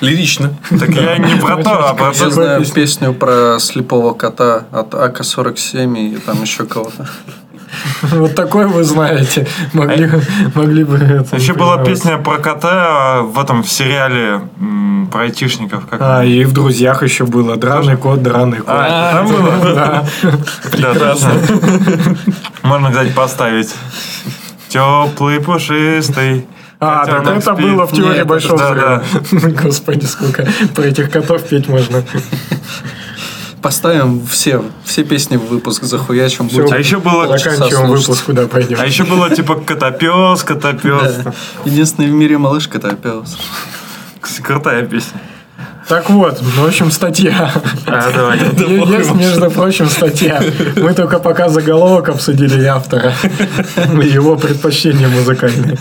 Лирично. Так я не про то, а про Я знаю песню про слепого кота от АК-47 и там еще кого-то. [laughs] Вот такой вы знаете. Могли, могли бы это Еще была песня про кота в этом в сериале про айтишников. Как А, и в «Друзьях» еще было. Драный кот, драный кот. А, там было? Да. Да, точно. Можно, кстати, поставить. Теплый, пушистый. А, так это спит. было в теории Нет, большого да, взрыва. [laughs] Господи, сколько про этих котов петь можно. Поставим все, все песни в выпуск захуячим. Будем А еще было... Заканчиваем выпуск, куда пойдем. А еще было типа котопес, котопес. Да. Единственный в мире малыш котопес. Крутая песня. Так вот, в общем, статья. А, давай. [laughs] Есть, между прочим, статья. Мы только пока заголовок обсудили и автора. Его предпочтения музыкальные.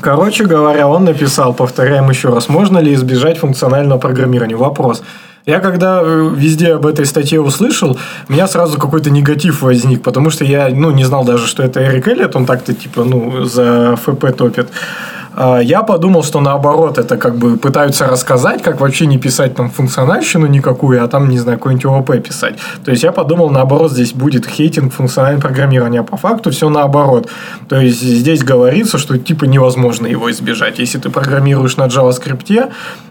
Короче говоря, он написал, повторяем еще раз, можно ли избежать функционального программирования? Вопрос. Я когда э, везде об этой статье услышал, у меня сразу какой-то негатив возник, потому что я ну, не знал даже, что это Эрик Эллиот, он так-то типа ну, за ФП топит. А, Я подумал, что наоборот, это как бы пытаются рассказать, как вообще не писать там функциональщину никакую, а там, не знаю, какой-нибудь ООП писать. То есть, я подумал, наоборот, здесь будет хейтинг функционального программирования, а по факту все наоборот. То есть, здесь говорится, что типа невозможно его избежать. Если ты программируешь на JavaScript,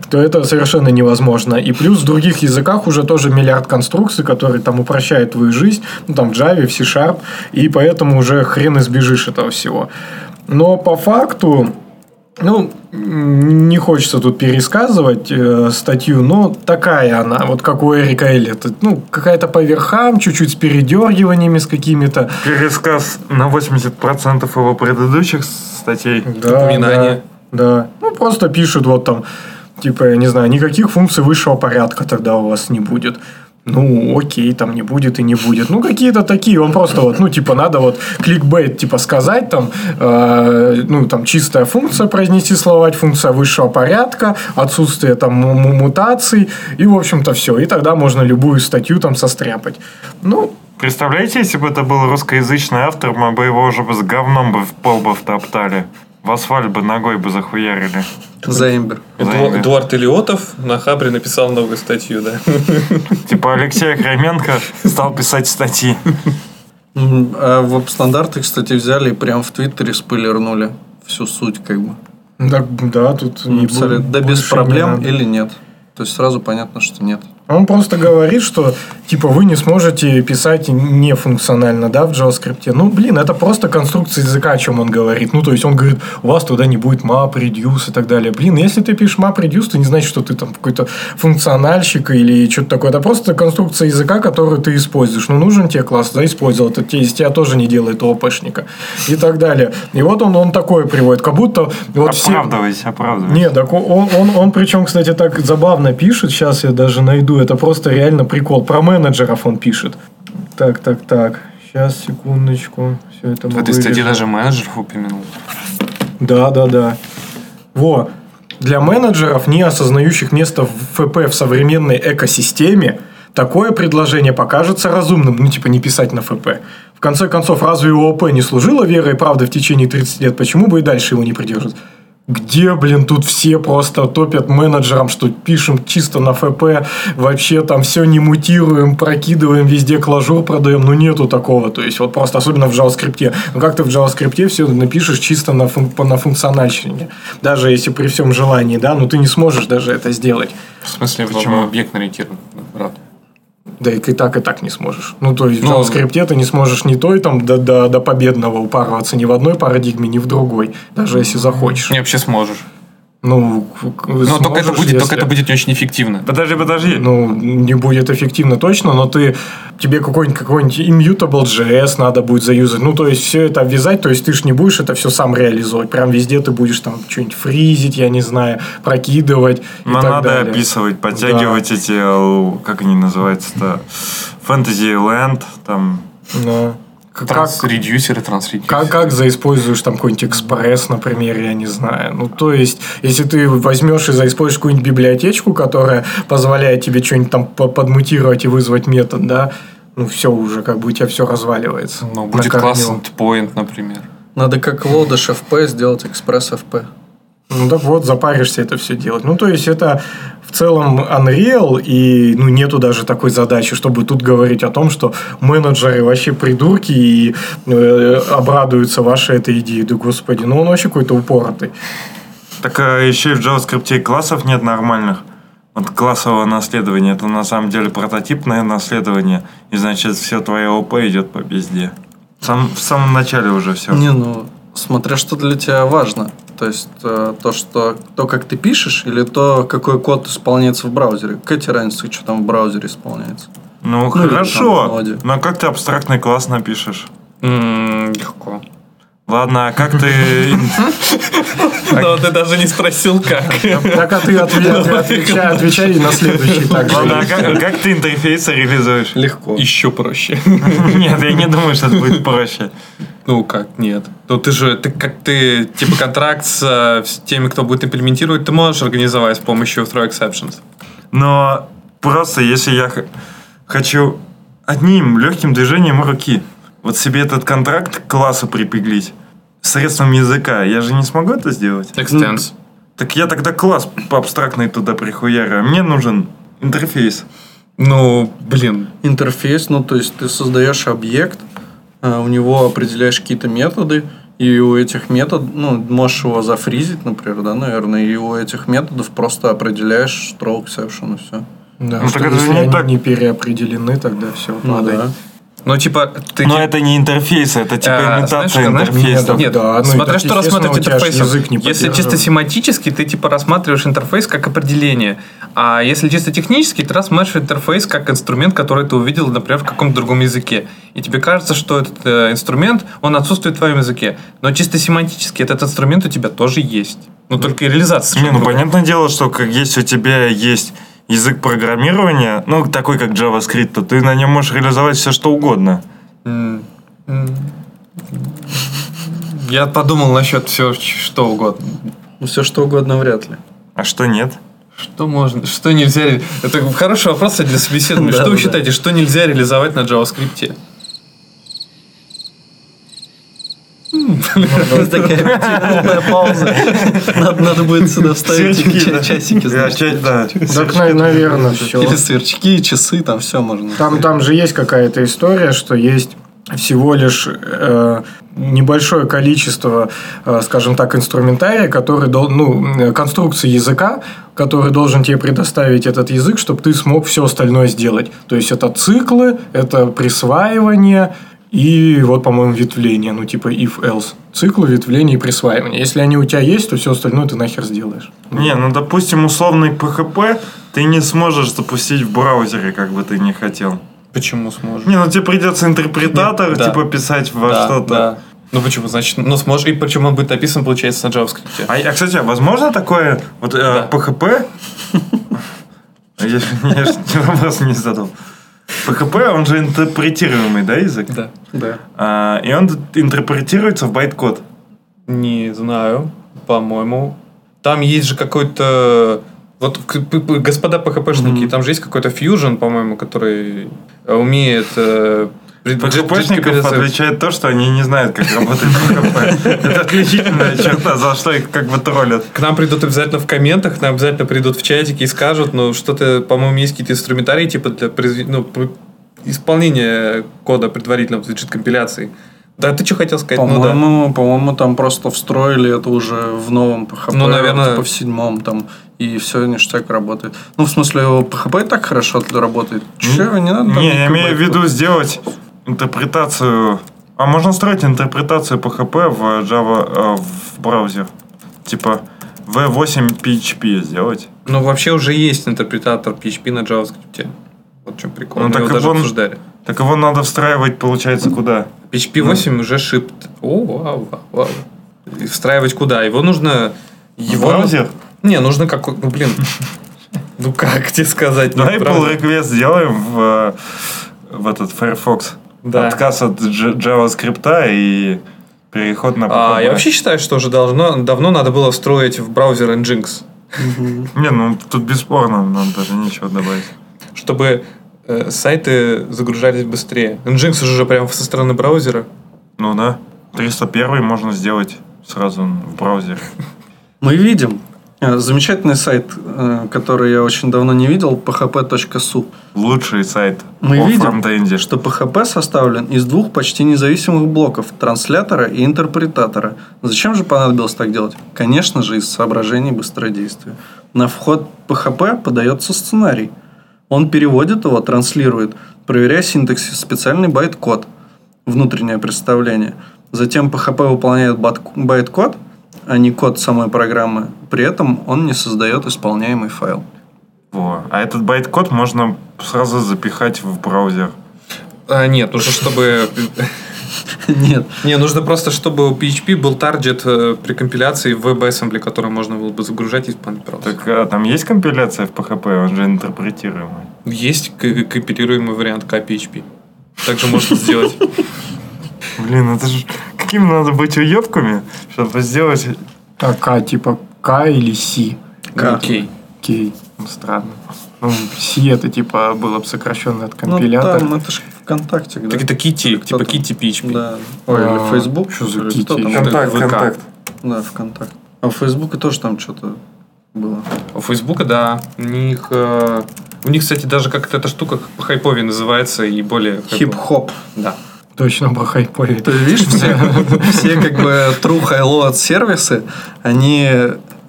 то это совершенно невозможно. И плюс в других языках уже тоже миллиард конструкций, которые там упрощают твою жизнь, ну, там в Java, в C-Sharp, и поэтому уже хрен избежишь этого всего. Но по факту, ну, не хочется тут пересказывать э, статью, но такая она, вот как у Эрика Эллиота. Ну, какая-то по верхам, чуть-чуть с передергиваниями, с какими-то. Пересказ на 80% его предыдущих статей. Да, Упоминания. Да, да. Ну, просто пишут вот там, типа, я не знаю, никаких функций высшего порядка тогда у вас не будет. Ну, окей, там не будет и не будет. Ну, какие-то такие. Он просто вот, ну, типа, надо вот кликбейт, типа, сказать там, э, ну, там, чистая функция произнести словать, функция высшего порядка, отсутствие там му- му- мутаций, и, в общем-то, все. И тогда можно любую статью там состряпать. Ну, Представляете, если бы это был русскоязычный автор, мы бы его уже бы с говном бы в пол бы втоптали. В асфальт бы ногой бы захуярили. Заимбер. Заимбер. Эдуард Илиотов на Хабре написал новую статью, да. [laughs] Типа Алексей Хроменко стал писать статьи. А веб-стандарты, кстати, взяли и прям в Твиттере спойлернули всю суть, как бы. да, да тут не бу- да без не проблем надо. или нет. То есть сразу понятно, что нет. Он просто говорит, что типа вы не сможете писать нефункционально, да, в JavaScript. Ну, блин, это просто конструкция языка, о чем он говорит. Ну, то есть он говорит, у вас туда не будет map, reduce и так далее. Блин, если ты пишешь map, reduce, то не значит, что ты там какой-то функциональщик или что-то такое. Это просто конструкция языка, которую ты используешь. Ну, нужен тебе класс, да, использовал. Это из тебя тоже не делает ОПшника. И так далее. И вот он, он такое приводит. Как будто вот все... Оправдывайся, оправдывайся. Не, так он, он, он, он причем, кстати, так забавно пишет. Сейчас я даже найду. Это просто реально прикол. Про менеджеров он пишет. Так, так, так. Сейчас, секундочку. Все это В этой статье даже менеджеров упомянул. Да, да, да. Во. Для менеджеров, не осознающих место в ФП в современной экосистеме, такое предложение покажется разумным. Ну, типа, не писать на ФП. В конце концов, разве ООП не служила верой и правдой в течение 30 лет? Почему бы и дальше его не придерживать? Где, блин, тут все просто топят менеджерам, что пишем чисто на ФП, вообще там все не мутируем, прокидываем, везде клажур продаем, ну нету такого, то есть вот просто особенно в JavaScript. Ну как ты в JavaScript все напишешь чисто на, фун- по- на функциональщине, даже если при всем желании, да, ну ты не сможешь даже это сделать. В смысле, Почему? объектно ориентирован, брат. Да и так, и так не сможешь. Ну, то есть в Ну, JavaScript ты не сможешь ни той там до, до, до победного упарываться ни в одной парадигме, ни в другой, даже если захочешь. Не, вообще сможешь. Ну, Но только это, будет, только это будет не очень эффективно. Подожди, подожди. Ну, не будет эффективно точно, но ты тебе какой-нибудь какой-нибудь immutable JS надо будет заюзать. Ну, то есть, все это обвязать, то есть, ты ж не будешь это все сам реализовать. Прям везде ты будешь там что-нибудь фризить, я не знаю, прокидывать Но надо далее. описывать, подтягивать эти, э, как они называются-то, Fantasy Land, там, Да. Как, Трансредюсеры, трансредюсеры. Как, как заиспользуешь там какой-нибудь экспресс, например, я не знаю. Ну, то есть, если ты возьмешь и заиспользуешь какую-нибудь библиотечку, которая позволяет тебе что-нибудь там по- подмутировать и вызвать метод, да, ну, все уже, как бы у тебя все разваливается. Ну, будет класс endpoint, например. Надо как лодыш FP сделать экспресс FP. Ну, так вот, запаришься это все делать. Ну, то есть, это в целом Unreal, и ну, нету даже такой задачи, чтобы тут говорить о том, что менеджеры вообще придурки и э, обрадуются вашей этой идее. Да, господи, ну, он вообще какой-то упоротый. Так а еще и в JavaScript классов нет нормальных. Вот классового наследования. Это на самом деле прототипное наследование. И значит, все твое ОП идет по безде. Сам, в самом начале уже все. Не, ну, смотря что для тебя важно. То есть, э, то, что, то, как ты пишешь, или то, какой код исполняется в браузере. Какая тебе разница, что там в браузере исполняется? Ну, Ну, хорошо. Но как ты абстрактный класс напишешь? М, Легко. Ладно, а как ты... [laughs] Но ты даже не спросил, как. Так, а ты отве- отве- отвечай, отвечай на следующий также. Ладно, а как, ты интерфейсы реализуешь? Легко. Еще проще. [laughs] Нет, я не думаю, что это будет проще. Ну как, нет. Ну ты же, ты как ты, типа контракт с, э, с теми, кто будет имплементировать, ты можешь организовать с помощью throw exceptions. Но просто если я хочу одним легким движением руки вот себе этот контракт к классу припеглить средством языка, я же не смогу это сделать. Extends. Так я тогда класс по абстрактный туда прихуярю. а Мне нужен интерфейс. Ну, блин. Интерфейс, ну, то есть, ты создаешь объект, а, у него определяешь какие-то методы, и у этих методов, ну, можешь его зафризить, например, да, наверное, и у этих методов просто определяешь throw exception и все. Да, Ну, что так это же если не они так. не переопределены, тогда все Ну, падает. да. Ну, типа, ты... Но это не интерфейс, это типа А, имитация знаешь, интерфейса. нет, Нет, Да, ну смотря так, что рассматривать интерфейсом. язык не если чисто семантически, ты типа рассматриваешь интерфейс как определение. А если чисто технически, ты рассматриваешь интерфейс как инструмент, который ты увидел, например, в каком-то другом языке. И тебе кажется, что этот э, инструмент, он отсутствует в твоем языке. Но чисто семантически этот инструмент у тебя тоже есть. Ну, только и реализация. Не, ну другая. понятное дело, что как если у тебя есть язык программирования, ну такой как JavaScript, то ты на нем можешь реализовать все что угодно. Я подумал насчет всего что угодно. Ну, все что угодно вряд ли. А что нет? Что можно, что нельзя... Это хороший вопрос кстати, для собеседования. [laughs] Что вы считаете, что нельзя реализовать на JavaScript? Такая пятиминутная пауза. Надо будет сюда вставить часики. Так, на- наверное, все. Или сверчки, часы, там все можно. Там, там же есть какая-то история, что есть всего лишь э, небольшое количество, э, скажем так, инструментария, который дол- ну, конструкции языка, который должен тебе предоставить этот язык, чтобы ты смог все остальное сделать. То есть это циклы, это присваивание и вот, по-моему, ветвление, ну типа if-else. Циклы, ветвление и присваивание. Если они у тебя есть, то все остальное ты нахер сделаешь. Не, ну допустим, условный PHP ты не сможешь запустить в браузере, как бы ты не хотел. Почему сможешь? Не, ну тебе придется интерпретатор, Нет, да. типа, писать во Да, что-то. да. Ну почему? Значит, ну сможешь. И почему он будет написан, получается, на JavaScript. А, а, кстати, а возможно такое, вот э, Да. PHP, [laughs] я, же- я же вопрос не задал. PHP, он же интерпретируемый, да, язык? Да. Да. А, и он интерпретируется в байт-код. Не знаю. По-моему. Там есть же какой-то... Вот, господа PHP-шники, там же есть какой-то Fusion, по-моему, который умеет... э, Компиляция. отличает то, что они не знают, как работает [laughs] PHP. Это отличительная черта, за что их как бы троллят. К нам придут обязательно в комментах, к нам обязательно придут в чатике и скажут, ну, что-то, по-моему, есть какие-то инструментарии, типа, для ну, исполнения кода предварительного значит, компиляции. Да, ты что хотел сказать? Ну, да. По-моему, по-моему, там просто встроили это уже в новом PHP, Ну, наверное. типа в седьмом там, и все ништяк работает. Ну, в смысле, PHP и так хорошо работает. Че, не надо? там Не, я имею в виду сделать интерпретацию... А можно строить интерпретацию PHP в Java э, в браузер? Типа V8 PHP сделать? Ну, вообще уже есть интерпретатор PHP на JavaScript. Вот в чем прикол. Ну, Мы так его даже он- обсуждали. Так его надо встраивать, получается, куда? PHP 8 уже шипт. О, вау, вау, вау. И встраивать куда? Его нужно... Его... браузер? Не, нужно какой... Ну, блин. Ну, как тебе сказать? Ну, Давай pull request сделаем в, э, в этот Firefox. Да. Отказ от JavaScript и переход на PHP. А, я вообще считаю, что уже должно, давно надо было встроить в браузер Nginx, Не, ну тут бесспорно, нам даже нечего добавить. чтобы э, сайты загружались быстрее. Nginx уже прямо со стороны браузера. Ну да. 301 можно сделать сразу в браузере. Мы видим замечательный сайт, э, который я очень давно не видел, php.su. Лучший сайт Мы по видим, фронтенде. что PHP составлен из двух почти независимых блоков – транслятора и интерпретатора. Зачем же понадобилось так делать? Конечно же, из соображений быстродействия. На вход PHP подается сценарий. Он переводит его, транслирует, проверяя синтаксис, специальный байт-код, внутреннее представление. Затем PHP выполняет байт-код, а не код самой программы. При этом он не создает исполняемый файл. Во. А этот байт-код можно сразу запихать в браузер. А, нет, нужно, чтобы... Нет, Не, нужно просто, чтобы у PHP был таргет э, при компиляции в WebAssembly, который можно было бы загружать и исполнять браузер. Так а, там есть компиляция в PHP, он же интерпретируемый. Есть к- кооперируемый вариант KPHP. Также можно сделать. Блин, это же какими надо быть уебками, чтобы сделать... А К типа К или Си? Окей. Кей. Ну, странно. Ну, Си это типа было бы сокращенно от ну компилятора. там это же ВКонтакте. да? Так это Кто типа? Kitty PHP. Да. Ой, А, или Facebook. что за там? Контакт. Контакт. Да, ВКонтакте. А в Фейсбуке тоже там что-то было. У Фейсбука, да. У них, э, у них, кстати, даже как-то эта штука по хайпове называется и более... хайпово. Хип-хоп. Да. Точно по хайпове. Ты видишь, все, все как бы true high load сервисы, они,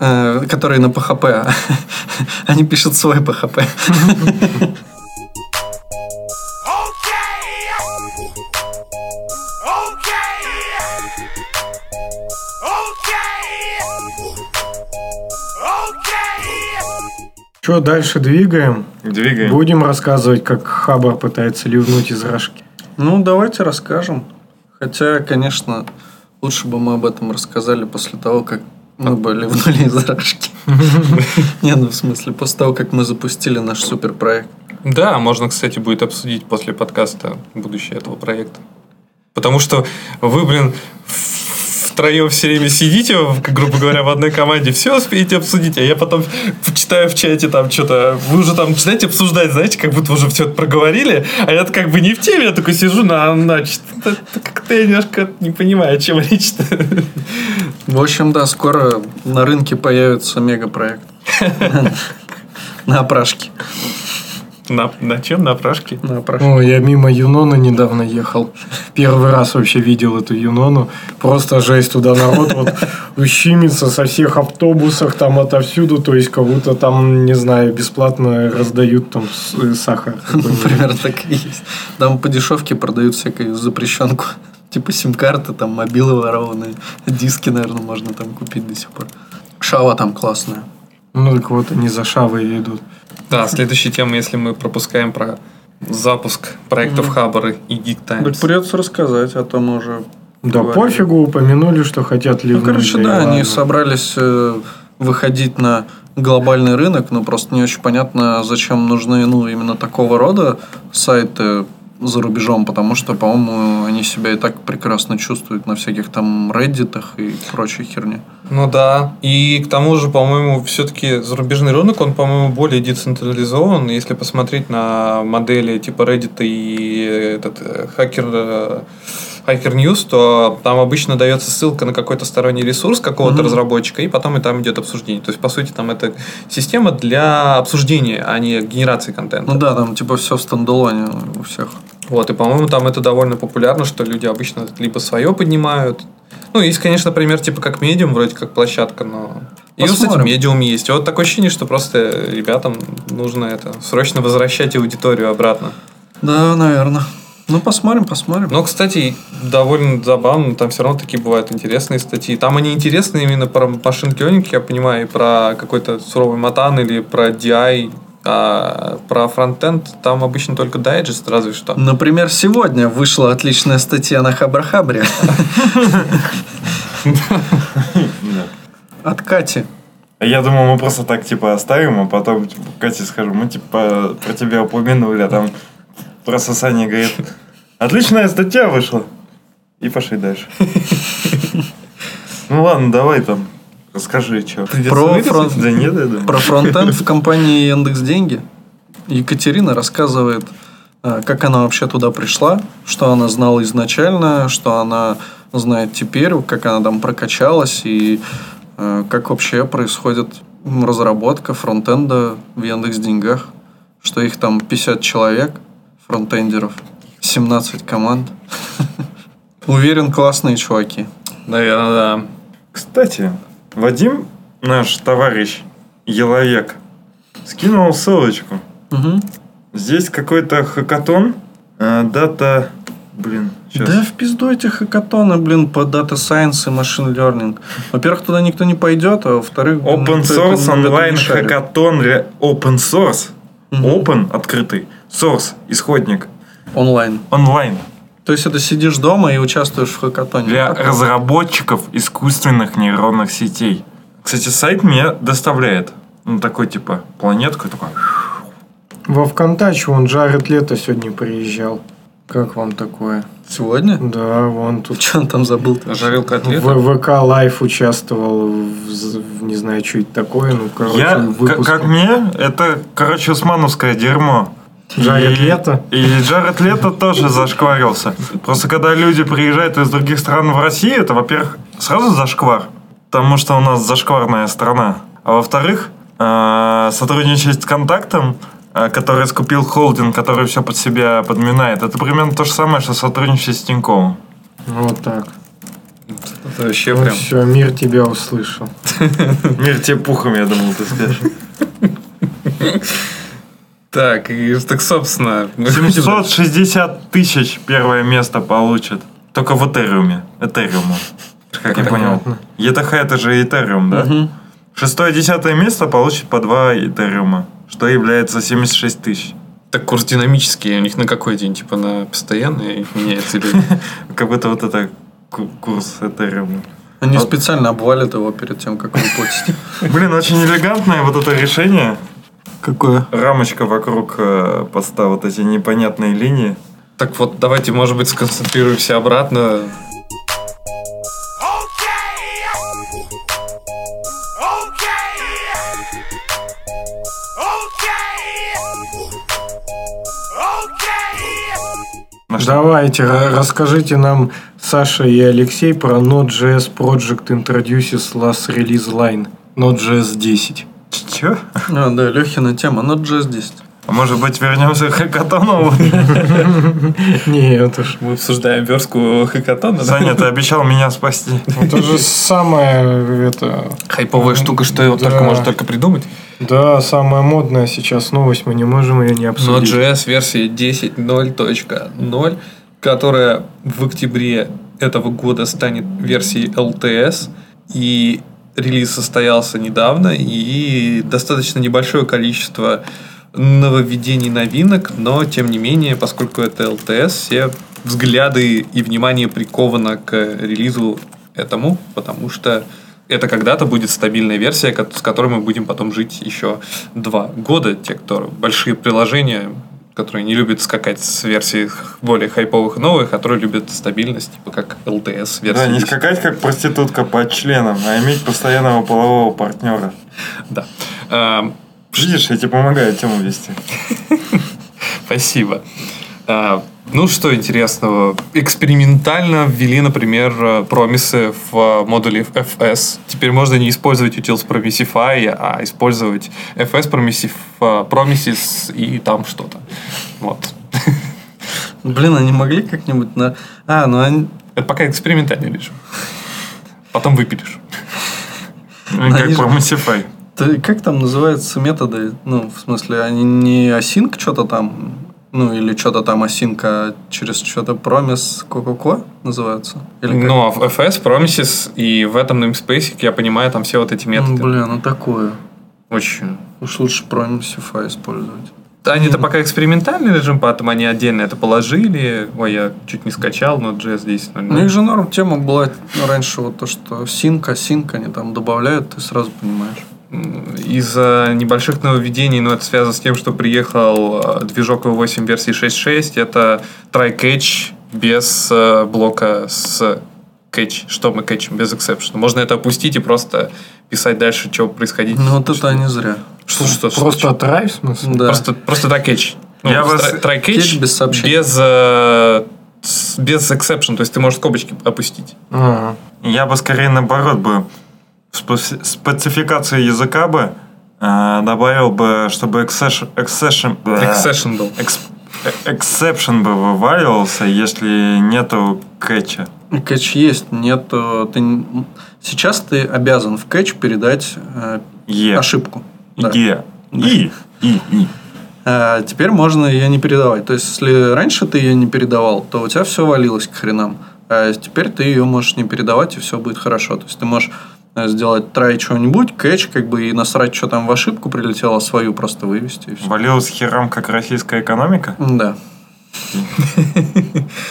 э, которые на PHP, [laughs] они пишут свой PHP. Что, дальше двигаем? Двигаем. Будем рассказывать, как Хабар пытается ливнуть из рожки. Ну, давайте расскажем. Хотя, конечно, лучше бы мы об этом рассказали после того, как мы бы ливнули из рожки. [laughs] Не, ну в смысле, после того, как мы запустили наш суперпроект. Да, можно, кстати, будет обсудить после подкаста будущее этого проекта. Потому что вы, блин, втроем все время сидите, грубо говоря, в одной команде, все успеете обсудить, а я потом читаю в чате там что-то, вы уже там начинаете обсуждать, знаете, как будто уже все это проговорили, а я как бы не в теме, я такой сижу, на, значит, это- это как-то я немножко не понимаю, о чем речь-то. В общем, да, скоро на рынке появится мегапроект. [laughs] На опрашке. На, на чем? На прашке? На опрашке. О, я мимо Юнона недавно ехал. Первый раз вообще видел эту Юнону. Просто жесть туда народ вот [laughs] ущимится со всех автобусах, там отовсюду. То есть, как будто там, не знаю, бесплатно раздают там э, сахар. [laughs] Например, так и есть. Там по дешевке продают всякую запрещенку. [laughs] Типа сим-карты, там мобилы ворованные. Диски, наверное, можно там купить до сих пор. Шава там классная. Ну, так вот, они за шавой идут. Да, следующая тема, если мы пропускаем про запуск проектов Хаббара и Geek Так Times. придется рассказать, а то мы уже... Да говорили. пофигу, упомянули, что хотят Ну, ливнуть. короче, и да, они собрались э, выходить на глобальный рынок, но просто не очень понятно, зачем нужны ну, именно такого рода сайты. За рубежом, потому что, по-моему, они себя и так прекрасно чувствуют на всяких там Reddit и прочей херне. Ну да. И к тому же, по-моему, все-таки зарубежный рынок, он, по-моему, более децентрализован. Если посмотреть на модели типа Reddit и этот э, хакер э, Hacker News, то там обычно дается ссылка на какой-то сторонний ресурс какого-то Мгм. разработчика, и потом и там идет обсуждение. То есть, по сути, там это система для обсуждения, а не генерации контента. Ну да, там типа все в стендалоне у всех. Вот, и, по-моему, там это довольно популярно, что люди обычно либо свое поднимают. Ну, есть, конечно, пример, типа как медиум, вроде как площадка, но... И, кстати, Посмотрим. медиум есть. Вот такое ощущение, что просто ребятам нужно это срочно возвращать аудиторию обратно. Да, наверное. Ну, посмотрим, посмотрим. Но, кстати, довольно забавно, там все равно такие бывают интересные статьи. Там они интересные именно про машин learning, я понимаю, и про какой-то суровый матан или про DI, а про фронтенд там обычно только дайджест, разве что. Например, сегодня вышла отличная статья на Хабрахабре от Кати. Я думал, мы просто так, типа, оставим, а потом, типа, Кате скажем, мы, типа, про тебя упомянули, а там просто Саня говорит, отличная статья вышла. И пошли дальше. Ну ладно, давай там, расскажи, что. Про фронт- Да нет, я думаю. Про фронтенд в компании Яндекс Деньги. Екатерина рассказывает, э, как она вообще туда пришла, что она знала изначально, что она знает теперь, как она там прокачалась и э, как вообще происходит разработка фронтенда в Яндекс Деньгах, что их там 50 человек, фронтендеров, 17 команд. [laughs] Уверен, классные чуваки. Наверное, да. Кстати, Вадим, наш товарищ Еловек, скинул ссылочку. Мгм. Здесь какой-то хакатон, э, дата... Блин, сейчас. Да в пизду эти хакатоны, блин, по Data Science и Machine Learning. Во-первых, туда никто не пойдет, а во-вторых... Open source онлайн хакатон. Open source. Мгм. Open открытый. Source исходник. Онлайн. Онлайн. То есть, это сидишь дома и участвуешь в хакатоне. Для Как- разработчиков искусственных нейронных сетей. Кстати, сайт мне доставляет. Ну, такой типа планетку. Такой. Во ВКонтаче вон Джаред Лето сегодня приезжал. Как вам такое? Сегодня? Да, вон тут Че он там забыл Жарил котлеты. в ВК Live участвовал в, в не знаю, что это такое, ну, короче, Я, выпуск. к- как мне, это, короче, усмановское дерьмо. Джаред И- Лето? И Джаред Лето тоже зашкварился. Просто когда люди приезжают из других стран в Россию, это, во-первых, сразу зашквар, потому что у нас зашкварная страна. А во-вторых, э, сотрудничать с контактом, э, который скупил холдинг, который все под себя подминает, это примерно то же самое, что сотрудничать с Тиньковым. Вот так. Это вообще Ну прям... все, мир тебя услышал. [laughs] Мир тебе пухом, я думал, ты скажешь. [laughs] Так, и, так, собственно... 760 тысяч первое место получит. Только в Этериуме. Этериуму. Как я понял. ETH это же Этериум, да? Шестое, десятое место получит по два Этериума, что является 76 тысяч. Так курс динамический, у них на какой день? Типа на постоянный меняется или... [laughs] Как будто вот это ку- курс Этериума. Они специально обвалят его перед тем, как выплатить. Блин, очень элегантное вот это решение. Какое? Рамочка вокруг э, поста, вот эти непонятные линии. Так вот, давайте, может быть, сконцентрируемся обратно. Давайте, ра- расскажите нам, Саша и Алексей, про Node.js Project Introduces Last Release Line. Node.js 10. Чё? А, да, Лехина тема, но JS 10. А может быть вернемся к хакатону? Не, это ж... Мы обсуждаем верстку хакатона? Саня, ты обещал меня спасти. Это же самое, это... Хайповая штука, что его только можно только придумать. Да, самая модная сейчас новость, мы не можем ее не обсудить. Node.js версия 10.0.0, которая в октябре этого года станет версией LTS, и релиз состоялся недавно, и достаточно небольшое количество нововведений, новинок, но тем не менее, поскольку это LTS, все взгляды и внимание приковано к релизу этому, потому что это когда-то будет стабильная версия, с которой мы будем потом жить еще два года. Те, кто большие приложения которые не любят скакать с версий более хайповых и новых, которые любят стабильность, типа как LTS версия. Да, не 10. скакать как проститутка под членом, а иметь постоянного полового партнера. Да. А, Видишь, я тебе помогаю тему вести. [laughs] Спасибо. А, Ну, что интересного? Экспериментально ввели, например, э, промисы в э, модуле FS. Теперь можно не использовать utils Promissify, а использовать FS Promissif- э, Promises и там что-то. Вот. [laughs] Блин, они могли как-нибудь на... А, ну они... Это пока экспериментальный режим. Потом выпилишь. [laughs] Как Promissify. Ты- как там называются методы? Ну, в смысле, они не async что-то там, ну, или что-то там async, а через что-то promise ко-ко-ко называются? Или как? Но в FS, Promises и в этом namespace, я понимаю, там все вот эти Ну, методы. блин, ну такое. Очень. Уж лучше Promisify использовать. Они-то пока экспериментальный режим, поэтому они отдельно это положили. Ой, я чуть не скачал, но JS 10.0. У них же норм тема была раньше вот то, что sync, async они там добавляют, ты сразу понимаешь. Из-за небольших нововведений, но это связано с тем, что приехал э, движок V8 версии 6.6, это try-catch без э, блока с catch. Что мы кэчем без exception? Можно это опустить и просто писать дальше, что происходить. Ну вот это они зря. Что, что, что, Просто что? трай, в смысле? Да. Просто, просто да, catch. Ну, Я вас- try- try catch без сообщений. без, э, без exception, то есть ты можешь скобочки опустить. Ага. Я бы скорее наоборот бы в специ- спецификацию языка бы э, добавил бы, чтобы exception, exception, Exception был. экс- exception бы вываливался, если нету кэча. Кэч есть, нет. Ты... Сейчас ты обязан в кэч передать э, Е. ошибку. Да. Е. И. И. И. А теперь можно ее не передавать. То есть, если раньше ты ее не передавал, то у тебя все валилось к хренам. А теперь ты ее можешь не передавать, и все будет хорошо. То есть, ты можешь сделать трай чего-нибудь, кэч, как бы и насрать, что там в ошибку прилетело, свою просто вывести. И все. Валилась херам, как российская экономика. Да. [laughs]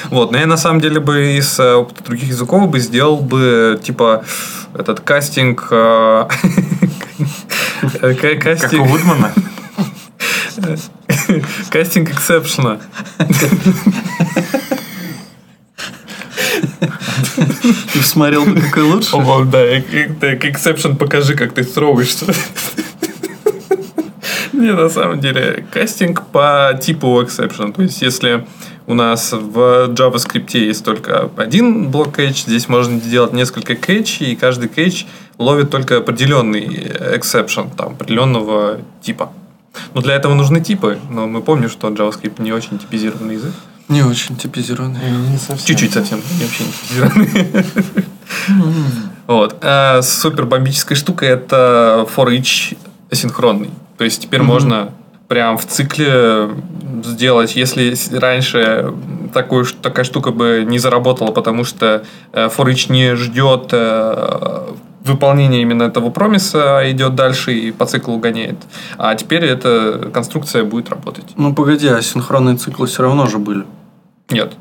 Вот, но я на самом деле бы из э, опыта других языков бы сделал бы типа этот кастинг, э, [laughs] э, ка- Как у Вудмана. [laughs] кастинг эксепшена. Ты смотрел, бы, какой лучше? О, да, так, exception покажи, как ты строишься. Не, на самом деле, кастинг по типу exception. То есть, если у нас в JavaScript есть только один блок catch, здесь можно сделать несколько catch, и каждый catch ловит только определенный exception, там, определенного типа. Но для этого нужны типы, но мы помним, что JavaScript не очень типизированный язык. Не очень типизированный. Чуть-чуть совсем, не вообще не типизированный. [laughs] Вот. А супер бомбическая штука это for each асинхронный. То есть теперь можно прям в цикле сделать, если раньше такую, такая штука бы не заработала, потому что э, for each не ждет э, выполнения именно этого промиса, а идет дальше и по циклу гоняет. А теперь эта конструкция будет работать. Ну, погоди, а синхронные циклы все равно же были. Нет.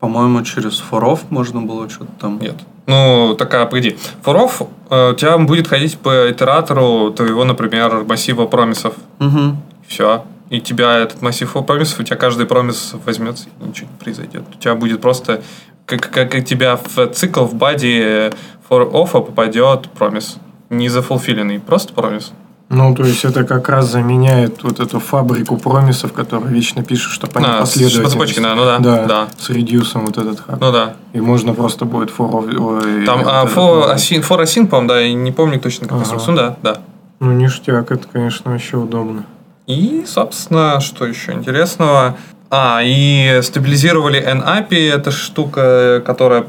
По-моему, через форов можно было что-то там. Нет. Ну, такая, погоди. Форов э, у тебя будет ходить по итератору твоего, например, массива промисов. Угу. Все. И тебя этот массив промисов, у тебя каждый промис возьмется, и ничего не произойдет. У тебя будет просто, как, как у тебя в цикл в баде for off попадет промис. Не зафулфиленный, просто промис. Ну, то есть это как раз заменяет вот эту фабрику промисов, которая вечно пишет, что по А, с- последовательности. по цепочке, да, ну да, Да, да. с редюсом вот этот хак. Ну да. И можно просто будет for... ой, Там а, этот, for, async, for async, по-моему, да, я не помню точно как Ага. инструкцию. Да, да. Ну, ништяк, это, конечно, вообще удобно. И, собственно, что еще интересного? А, и стабилизировали NAPI. Это штука, которая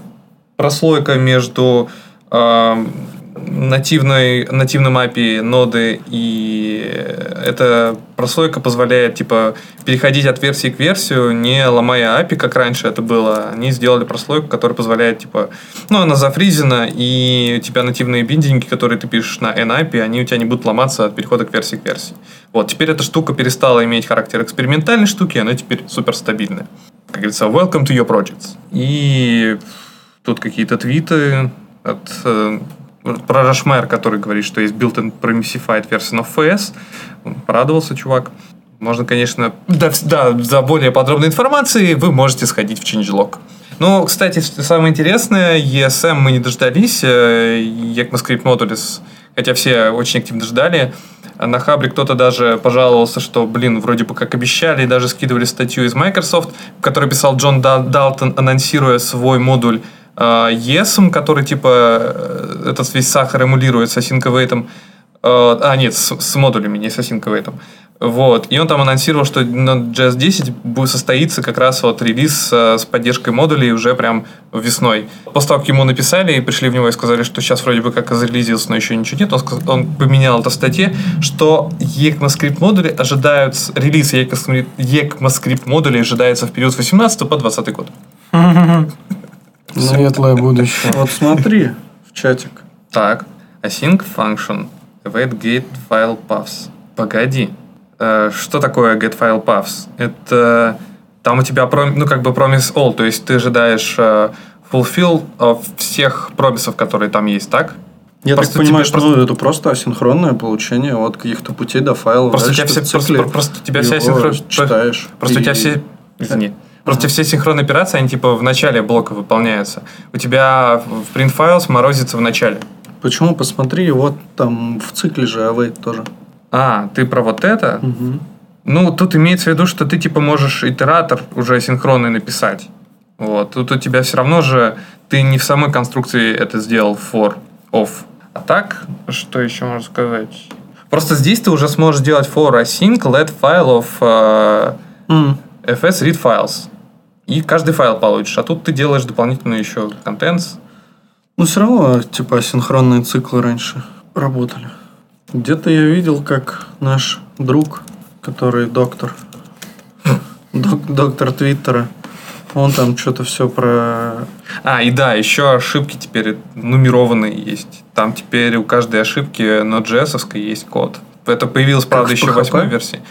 прослойка между эм, нативной, нативным API ноды и эта прослойка позволяет типа переходить от версии к версию, не ломая API, как раньше это было. Они сделали прослойку, которая позволяет типа, ну она зафризена и у тебя нативные биндинги, которые ты пишешь на NAPI, они у тебя не будут ломаться от перехода к версии к версии. Вот, теперь эта штука перестала иметь характер экспериментальной штуки, она теперь супер стабильная. Как говорится, welcome to your projects. И тут какие-то твиты от э, про Рашмайер, который говорит, что есть built-in promisified version of FS. Порадовался чувак. Можно, конечно, да, да, за более подробной информацией вы можете сходить в changelog. Ну, кстати, самое интересное, ESM мы не дождались, э, ECMAScript Modules, хотя все очень активно ждали. А На Хабре кто-то даже пожаловался, что, блин, вроде бы как обещали, даже скидывали статью из Microsoft, в которой писал Джон Да- Далтон, анонсируя свой модуль э, ESM, который типа э, этот весь сахар эмулирует с await. Э, а, нет, с, с модулями, не с await. Вот. И он там анонсировал, что на JS 10 будет состоится как раз вот релиз э, с поддержкой модулей уже прям весной. После того, как ему написали и пришли в него и сказали, что сейчас вроде бы как зарелизился, но еще ничего нет, он, сказ- он поменял это в статье, что ECMAScript модули ожидают, релиз ECMAScript модулей ожидается в период с 18 по 20 год. [laughs] Светлое будущее. Вот смотри в чатик. Так, async function, await get file paths. Погоди, Э, что такое get file paths? Это там у тебя пром- ну как бы promise all, то есть ты ожидаешь э, fulfill всех промисов, которые там есть, так? Я Просто так понимаю, что ну, это просто асинхронное получение от каких-то путей до файла. Просто у тебя все, просто, просто у тебя вся синхрон... читаешь. Просто у тебя И- все... Извини. Просто все синхронные операции, они типа в начале блока выполняются. У тебя в print files морозится в начале. Почему? Посмотри, вот там в цикле же await тоже. А, ты про вот это? Ну, тут имеется в виду, что ты типа можешь итератор уже синхронный написать. Вот. Тут у тебя все равно же ты не в самой конструкции это сделал for off. А так, что еще можно сказать? Просто здесь ты уже сможешь делать for async let file of э, М. fs read files. И каждый файл получишь. А тут ты делаешь дополнительно еще contents. Ну, все равно, типа, асинхронные циклы раньше работали. Где-то я видел, как наш друг, который доктор, [laughs] док- доктор Твиттера, он там что-то все про... А, и да, еще ошибки теперь нумерованные есть. Там теперь у каждой ошибки Node.js есть код. Это появилось, правда, еще в восьмой версии.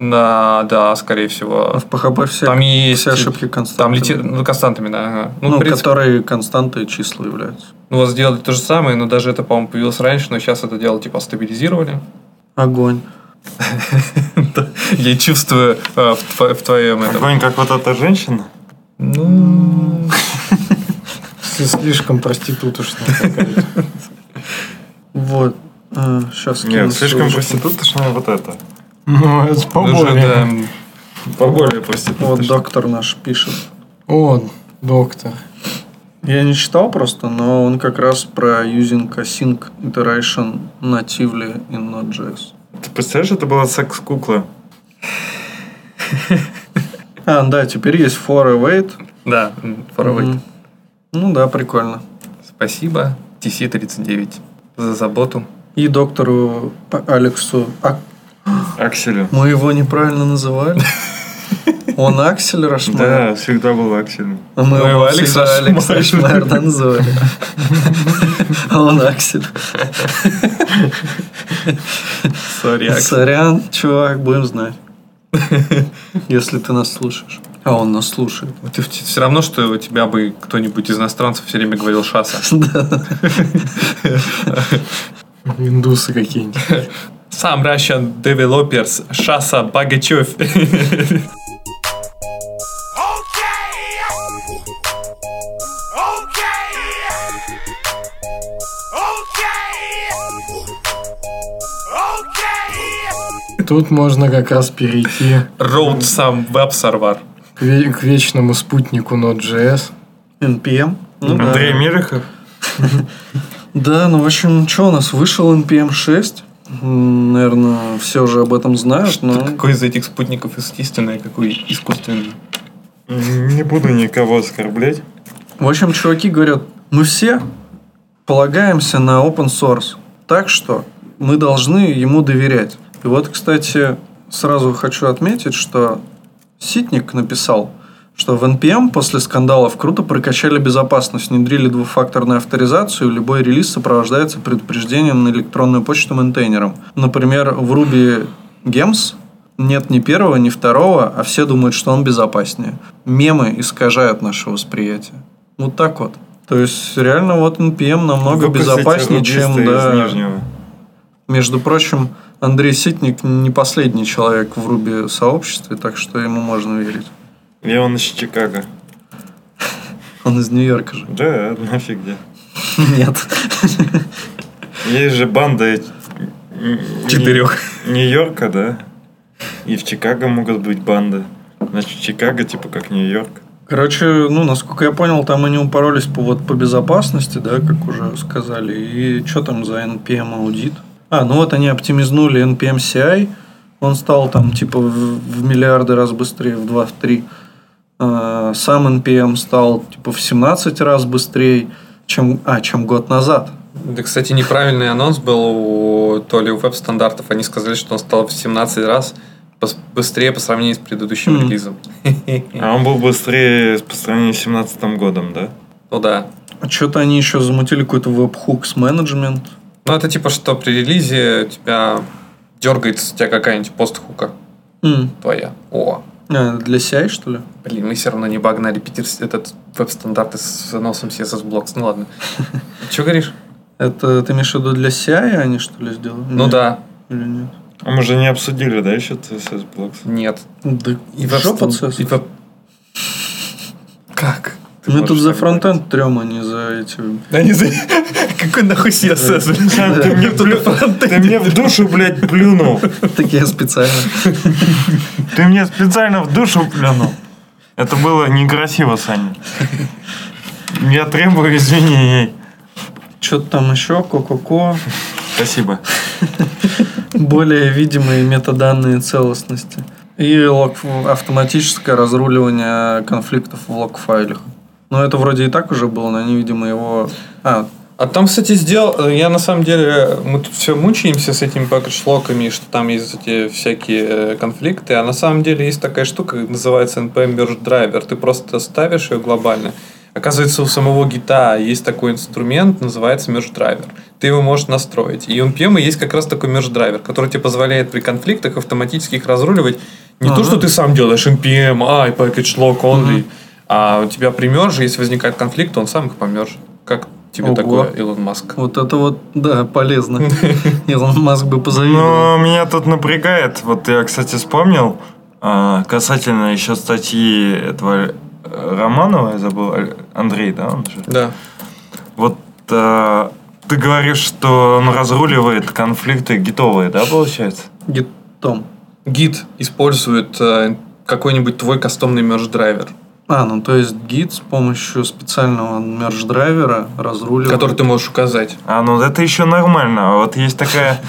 На, да, скорее А всего. в PHP все, Там есть... все ошибки константы. Там лети... ну, константами, да. ага. Ну, Ну, принципе, которые константы и числа являются. ну, вот сделали то же самое, но даже это, по-моему, появилось раньше, но сейчас это дело типа стабилизировали. Огонь. [laughs] Я чувствую э, в, тво- в твоем этом. Огонь, как вот эта женщина. Ну, Слишком проституточная какая-то. [laughs] Вот. сейчас Нет, слишком проституточная вот это. Ну, это уже, поболее. да, Поболее Вот проституточная. доктор наш пишет. О, доктор. Я не читал просто, но он как раз про using async iteration natively in Node.js. Ты представляешь, это была секс-кукла? А, да, теперь есть for await. Да, for await. Ну да, прикольно. Спасибо, TC39, за заботу. И доктору Алексу. Акселю. мы его неправильно называли. Он Аксель Рашмайер. Да, всегда был Акселем. А мы Мы его Алекс всегда Алекс Рашмайер. Рашмайер да, называли. А он Аксель. Акс. Сорян, чувак, будем знать. Если ты нас слушаешь. А он нас слушает. Ты все равно, что у тебя бы кто-нибудь из иностранцев все время говорил шаса. [laughs] Индусы какие-нибудь. Сам Russian Developers Шаса Багачев. Тут можно как раз перейти Road сам веб-сервер. к, ве- к вечному спутнику Node.js. NPM. Ну да. Андрей Мирихов. [laughs] Да, ну в общем, что у нас вышел NPM 6. Наверное, все уже об этом знают, но Какой из этих спутников естественный, а какой искусственный? Не буду никого оскорблять. В общем, чуваки говорят, мы все полагаемся на open source, так что мы должны ему доверять. И вот, кстати, сразу хочу отметить, что Ситник написал, что в NPM после скандалов круто прокачали безопасность, внедрили двухфакторную авторизацию, любой релиз сопровождается предупреждением на электронную почту мейнтейнером. Например, в Ruby Gems нет ни первого, ни второго, а все думают, что он безопаснее. Мемы искажают наше восприятие. Вот так вот. То есть, реально, вот NPM намного Выпустите безопаснее, чем... Да, между прочим, Андрей Ситник не последний человек в Руби сообществе, так что ему можно верить. И он из Чикаго. Он из Нью-Йорка же. Да, нафиг где. Нет. Есть же банда Четырех. Нью-Йорка, да? И в Чикаго могут быть банды. Значит, Чикаго типа как Нью-Йорк. Короче, ну, насколько я понял, там они упоролись по, вот, по безопасности, да, как уже сказали. И что там за NPM аудит? А, ну вот они оптимизнули NPM CI. Он стал там типа в, в миллиарды раз быстрее, в 2 в 3. А, сам NPM стал типа в 17 раз быстрее, чем, а, чем год назад. Да, кстати, неправильный анонс был у, то ли у веб-стандартов. Они сказали, что он стал в 17 раз быстрее по сравнению с предыдущим Мгм. релизом. А он был быстрее по сравнению с 17 годом, да? Ну да. А что-то они еще замутили какой-то веб-хукс менеджмент. Ну, это типа, что при релизе тебя дергается у тебя какая-нибудь постхука М. твоя. О, А, для CI, что ли? блин, мы все равно не багнали Питер этот веб-стандарты с носом CSS Blocks. Ну ладно. [laughs] Че говоришь? Это ты имеешь в виду для CI они что ли сделали? Ну Нет. да. Или нет? А мы же не обсудили, да, еще CSS Blocks? Нет. Да И жопа веб-стан- CSS. и веб- Как? Ты Мы тут за фронтенд трем, а не за эти... Да не за... [laughs] Какой нахуй CSS? Ты мне, ты мне в душу, блядь, плюнул. Так я специально. [laughs] Ты мне специально в душу плюнул. Это было некрасиво, Саня. Я требую извинений. Что-то там еще, ко-ко-ко. Спасибо. Более видимые метаданные целостности. И лог, автоматическое разруливание конфликтов в лог-файлах. Ну, это вроде и так уже было, но они, видимо, его... А, А там, кстати, сделал... Я на самом деле... Мы тут все мучаемся с этими пакет-шлоками, что там есть эти всякие э, конфликты. А на самом деле есть такая штука, называется NPM Merge Driver. Ты просто ставишь ее глобально. Оказывается, у самого гита есть такой инструмент, называется Merge Driver. Ты его можешь настроить. И у NPM есть как раз такой Merge Driver, который тебе позволяет при конфликтах автоматически их разруливать. Не то, Ага. что ты сам делаешь NPM, ай, package lock only, а у тебя при мерже, если возникает конфликт, он сам их помержит. Как тебе Ого. такое, Илон Маск? вот это вот, да, полезно. [laughs] Илон Маск бы позавидовал. Но меня тут напрягает. Вот я, кстати, вспомнил а, касательно еще статьи этого э, Романова, я забыл, Андрей, да, он же? Да. Вот а, ты говоришь, что он разруливает конфликты гитовые, да, получается? Гитом. Гид использует э, какой-нибудь твой кастомный мерж драйвер, А, ну то есть гид с помощью специального мерж-драйвера разруливает. который ты можешь указать. А, ну это еще нормально. А вот есть такая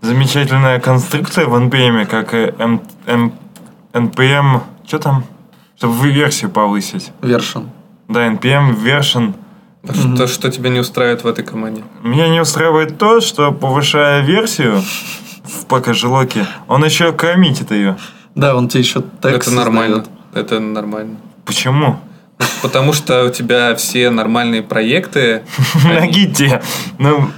замечательная конструкция в NPM, как э, N- N- NPM... Что там? Чтобы версию повысить. Вершин. Да, NPM version. Что, что тебя не устраивает в этой команде? Меня не устраивает то, что повышая версию в покажелоке, он еще коммитит ее. Да, он тебе еще текст это нормально. Это нормально. Почему? Потому что у тебя все нормальные проекты... [laughs] На гите. Ну,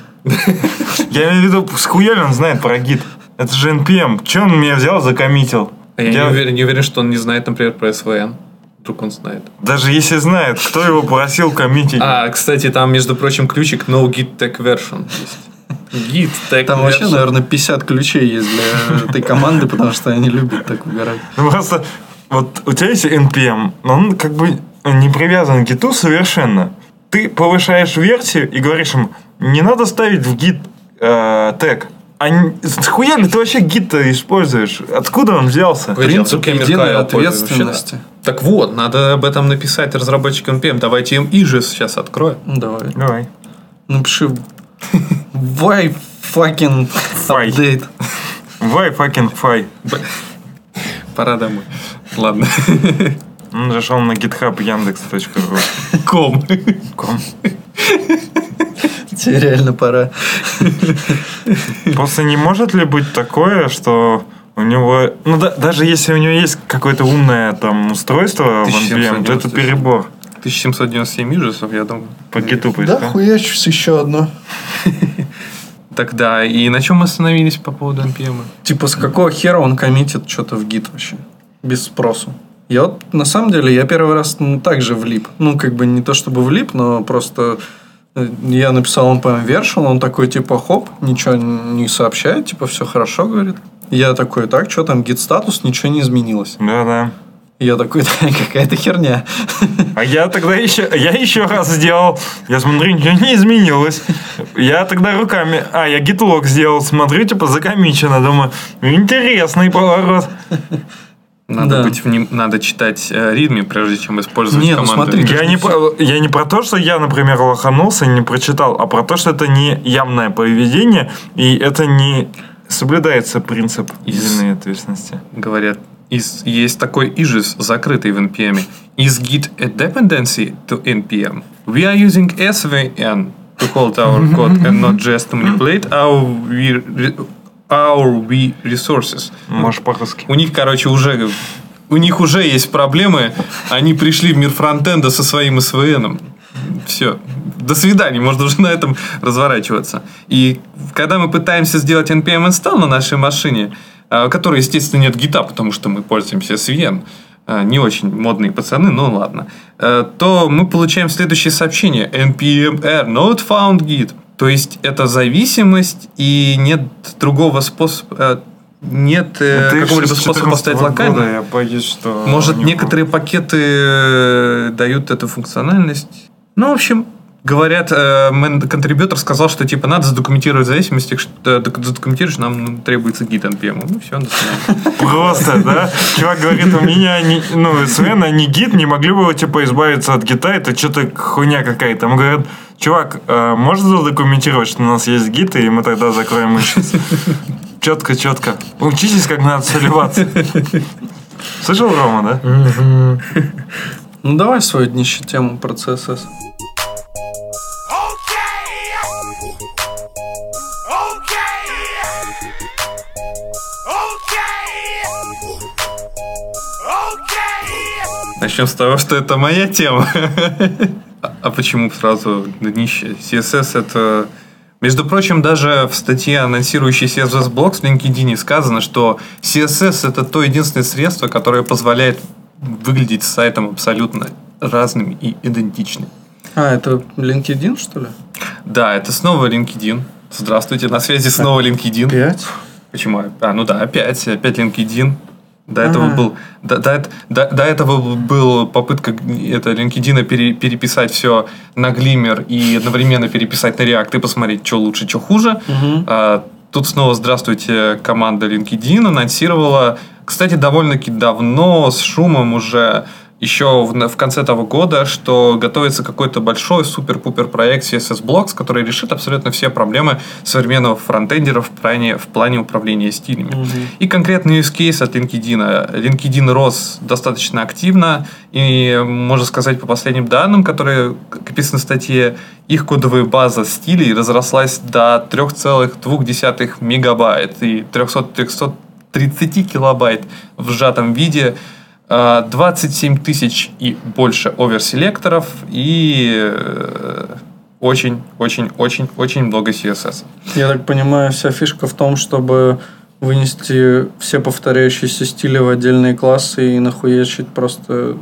я имею в виду, схуяли он знает про гит. Это же NPM. Че он меня взял, закоммитил? А Я, Я- Не, уверен, не уверен, что он не знает, например, про SVN. Вдруг он знает. Даже если знает, кто его просил коммитить? А, кстати, там, между прочим, ключик no git tag version есть. Git tag Там вообще, наверное, 50 ключей есть для этой команды, потому что они любят так угорать. Ну, просто вот у тебя есть NPM, но он как бы не привязан к гиту совершенно. Ты повышаешь версию и говоришь им, не надо ставить в гит э, тег. А схуя ли ты вообще гит-то используешь? Откуда он взялся? Принцип единой ответственности. Так вот, надо об этом написать разработчикам NPM. Давайте им иже сейчас откроем. Ну, давай. Давай. Напиши Why fucking update? Why fucking fly? Пора домой. Ладно. Он зашел на github яндекс.ру. Ком. Ком. Тебе реально пора. Просто не может ли быть такое, что у него... Ну, да- даже если у него есть какое-то умное там устройство в NPM, то это 1797. перебор. 1797 ижесов, я думаю. По гиту Да, поискал. хуячусь еще одно. Тогда, и на чем мы остановились по поводу NPM? Типа, с какого хера он коммитит что-то в гид вообще? Без спросу. Я вот, на самом деле, я первый раз ну, так же влип. Ну, как бы не то чтобы влип, но просто Я написал npm version, он такой, типа, хоп, ничего не сообщает, типа, все хорошо, говорит. Я такой, так, что там, git статус, ничего не изменилось. Да-да. Я такой, да, [laughs] какая-то херня. А я тогда еще, я еще раз сделал. Я смотрю, ничего не изменилось. Я тогда руками, а, я гитлог сделал, смотрю, типа, закомичено. Думаю, интересный поворот. Надо Да. быть вним- надо читать э, ритми, прежде чем использовать Не, ну команды. смотри, ты Я не, про- я не про то, что я, например, лоханулся и не прочитал, а про то, что это не явное поведение, и это не соблюдается принцип единой ответственности. говорят, is, есть такой ижис, закрытый в NPM. Is Git a dependency to NPM? We are using SVN to hold our [laughs] code and not just to manipulate our our we resources. Можешь по-русски. У них, короче, уже у них уже есть проблемы. Они пришли в мир фронтенда со своим SVN. Все. До свидания. Можно уже на этом разворачиваться. И когда мы пытаемся сделать npm install на нашей машине, а, у которой, естественно, нет гита, потому что мы пользуемся SVN, а, не очень модные пацаны, но ладно, э, то мы получаем следующее сообщение. npm error not found git. То есть, это зависимость, и нет другого способа... э, Нет э, Ты какого-либо с способа 14 поставить года, локально. Я боюсь, что... Может, не некоторые пакеты э, дают эту функциональность. Ну, в общем, говорят, э, контрибьютор сказал, что типа надо задокументировать зависимости, что э, док- задокументируешь, нам ну, требуется гид NPM. Ну, все, до свидания. Просто, да? Чувак говорит, у меня, не, ну, СВН, а не гид, не могли бы вы, типа, избавиться от гита, это что-то хуйня какая-то. Ему говорят, чувак, э, можно задокументировать, что у нас есть гид, и мы тогда закроем ищись? Четко, четко. Учитесь, как надо соливаться. Слышал, Рома, да? Ну, давай свою днище тему про CSS. Начнем с того, что это моя тема. А- А почему сразу днище? CSS это... Между прочим, даже в статье, анонсирующей CSS Blocks в LinkedIn сказано, что CSS это то единственное средство, которое позволяет выглядеть сайтом абсолютно разным и идентичным. А, это LinkedIn, что ли? Да, это снова LinkedIn. Здравствуйте, на связи снова LinkedIn. Пять? Почему? А, ну да, опять, опять LinkedIn. До этого был, до, до, до- до этого был попытка это, LinkedIn пере- переписать все на Glimmer и одновременно переписать на React и посмотреть, что лучше, что хуже. А, тут снова здравствуйте, команда LinkedIn анонсировала, кстати, довольно-таки давно, с шумом уже, еще в, в конце того года, что готовится какой-то большой супер-пупер проект CSS Blocks, который решит абсолютно все проблемы современного фронтендера в плане, в плане управления стилями. И конкретный use case от LinkedIn. LinkedIn рос достаточно активно, и можно сказать по последним данным, которые описаны в статье, их кодовая база стилей разрослась до 3,2 мегабайт и 300, 330 килобайт в сжатом виде. А, 27 тысяч и больше оверселекторов и очень-очень-очень-очень много CSS. Я так понимаю, вся фишка в том, чтобы вынести все повторяющиеся стили в отдельные классы и нахуячить просто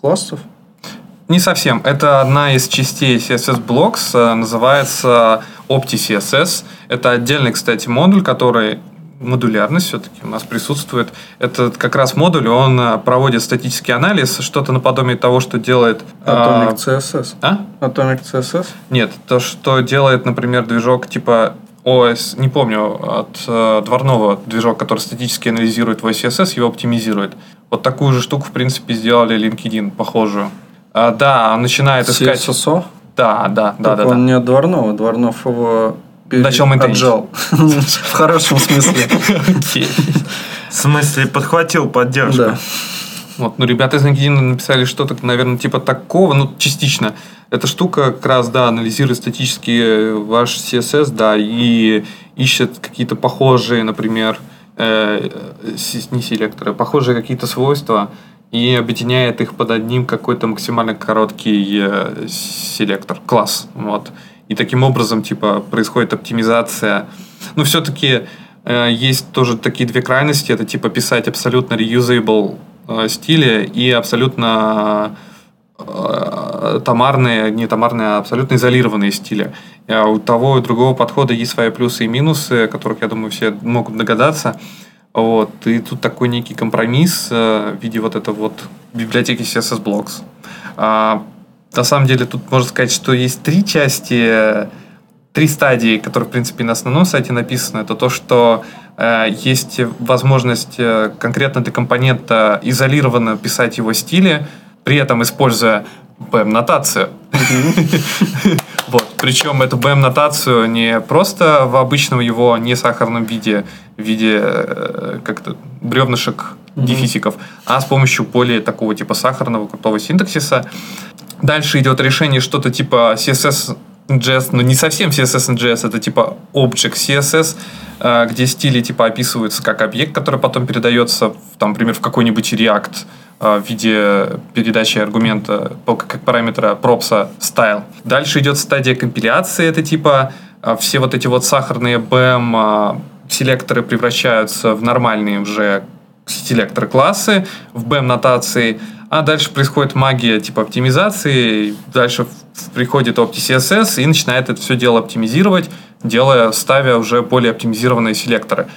классов? Не совсем. Это одна из частей CSS Blocks, э, называется OptiCSS. Это отдельный, кстати, модуль, который модулярность все-таки у нас присутствует. Это как раз модуль, он э, проводит статический анализ, что-то наподобие того, что делает... Atomic CSS. а? Atomic CSS? Нет, то, что делает, например, движок типа OS, не помню, от э, дворного движок, который статически анализирует твой CSS, его оптимизирует. Вот такую же штуку, в принципе, сделали LinkedIn, похожую. А, да, он начинает искать... CSSO? Да, да, да, Так да. он да. не от Дворнова. Дворнов его Начал мейнтейнить. отжал. [laughs] В хорошем смысле. Окей. В смысле, подхватил поддержку. Да. Вот, ну, ребята из LinkedIn написали что-то, наверное, типа такого, ну, частично. Эта штука как раз, да, анализирует статически э, ваш CSS, да, и ищет какие-то похожие, например, э, не селекторы, похожие какие-то свойства и объединяет их под одним какой-то максимально короткий э, селектор, класс, вот. И таким образом, типа, происходит оптимизация. Ну, все-таки э, есть тоже такие две крайности. Это, типа, писать абсолютно reusable э, стили и абсолютно э, томарные, не томарные, а абсолютно изолированные стили. А у того и другого подхода есть свои плюсы и минусы, о которых, я думаю, все могут догадаться. Вот. И тут такой некий компромисс э, в виде вот этой вот библиотеки CSS Blocks. На самом деле тут можно сказать, что есть три части, три стадии, которые, в принципе, на основном сайте написаны. Это то, что э, есть возможность э, конкретно для компонента изолированно писать его стили, при этом используя BM-нотацию. [laughs] Вот. Причем эту BM-нотацию не просто в обычном его не сахарном виде, в виде э, как-то бревнышек, дефисиков, а с помощью более такого типа сахарного крутого синтаксиса. Дальше идет решение что-то типа CSS JS, но не совсем CSS JS, это типа Object CSS, э, где стили типа описываются как объект, который потом передается, там, например, в какой-нибудь React в виде передачи аргумента как параметра пропса style. Дальше идет стадия компиляции, это типа э, все вот эти вот сахарные BM селекторы превращаются в нормальные уже селекторы классы, в BM нотации, а дальше происходит магия типа оптимизации, дальше приходит OptiCSS и начинает это все дело оптимизировать, делая, ставя уже более оптимизированные селекторы.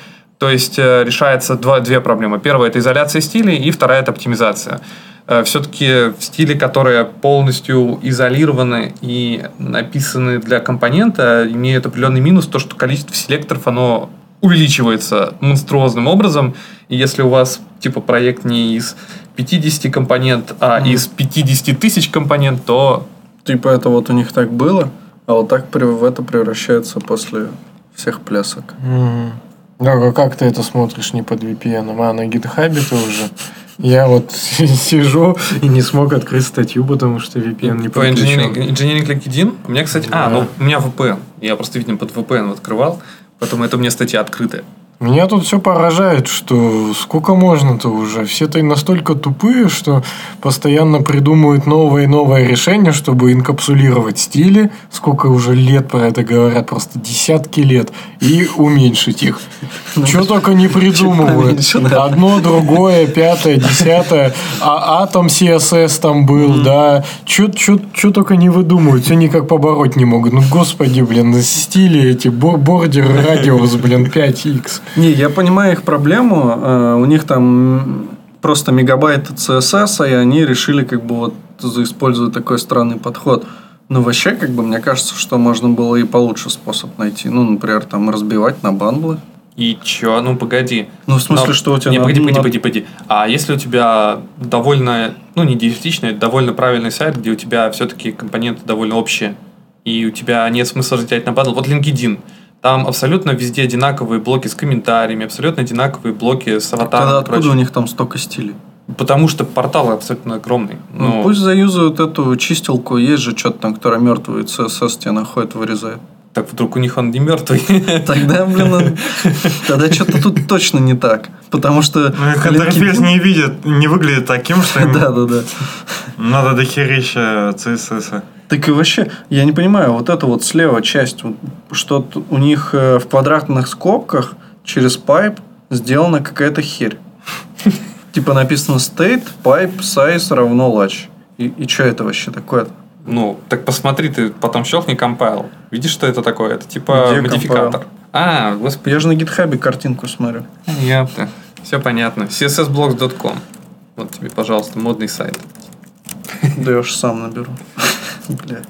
То есть э, решается два, две проблемы. Первая – это изоляция стилей, и вторая – это оптимизация. Э, Все-таки стили, которые полностью изолированы и написаны для компонента, имеют определенный минус, то, что количество селекторов, оно увеличивается монструозным образом. И если у вас типа проект не из 50 компонент, а mm. из 50 тысяч компонент, то... Типа это вот у них так было, а вот так в это превращается после всех плясок. Mm. Да, а как ты это смотришь не под VPN, а на гитхабе ты уже? Я вот [laughs] сижу и не смог открыть статью, потому что VPN не подключен. Engineering LinkedIn? У меня, кстати... Да. А, ну, у меня VPN. Я просто, видимо, под VPN открывал. Поэтому это у меня статья открытая. Меня тут все поражает, что сколько можно-то уже. Все-то настолько тупые, что постоянно придумывают новые и новые решения, чтобы инкапсулировать стили. Сколько уже лет про это говорят, просто десятки лет. И уменьшить их. Что только не придумывают. Одно, другое, пятое, десятое. А атом CSS там был, да. Что только не выдумывают. Все никак побороть не могут. Ну, господи, блин, стили эти, бордер радиус, блин, 5x. Не, я понимаю их проблему. Э, у них там просто мегабайт CSS, и они решили как бы вот использовать такой странный подход. Но вообще, как бы, мне кажется, что можно было и получше способ найти. Ну, например, там разбивать на бандлы. И чё? Ну, погоди. Ну, в смысле, Но... что у тебя... Не, погоди, погоди, погоди, погоди. А если у тебя довольно, ну, не диалектичный, довольно правильный сайт, где у тебя все-таки компоненты довольно общие, и у тебя нет смысла разделять на бандл. Вот LinkedIn. Там абсолютно везде одинаковые блоки с комментариями, абсолютно одинаковые блоки с аватаром. Тогда откуда у них там столько стилей? Потому что портал абсолютно огромный. Ну, но... Ну, пусть заюзают эту чистилку, есть же что-то там, которая мертвый CSS тебе находит, вырезает. Так вдруг у них он не мертвый. [laughs] Тогда, блин, он... тогда что-то тут точно не так. Потому что... Ну, интерфейс не видит, не выглядит таким, что [laughs] Да, да, да. Надо дохерища CSS. Так и вообще, я не понимаю, вот эта вот слева часть, вот, что у них э, в квадратных скобках через pipe сделана какая-то херь. [laughs] Типа написано state, pipe, size равно large. И, и что это вообще такое? Ну, так посмотри, ты потом щелкни compile. Видишь, что это такое? Это типа Где модификатор. Compile? А, господи. Я же на гитхабе картинку смотрю. Япта. Все понятно. cssblocks.com. Вот тебе, пожалуйста, модный сайт. Да я уж сам наберу. [laughs] Бля.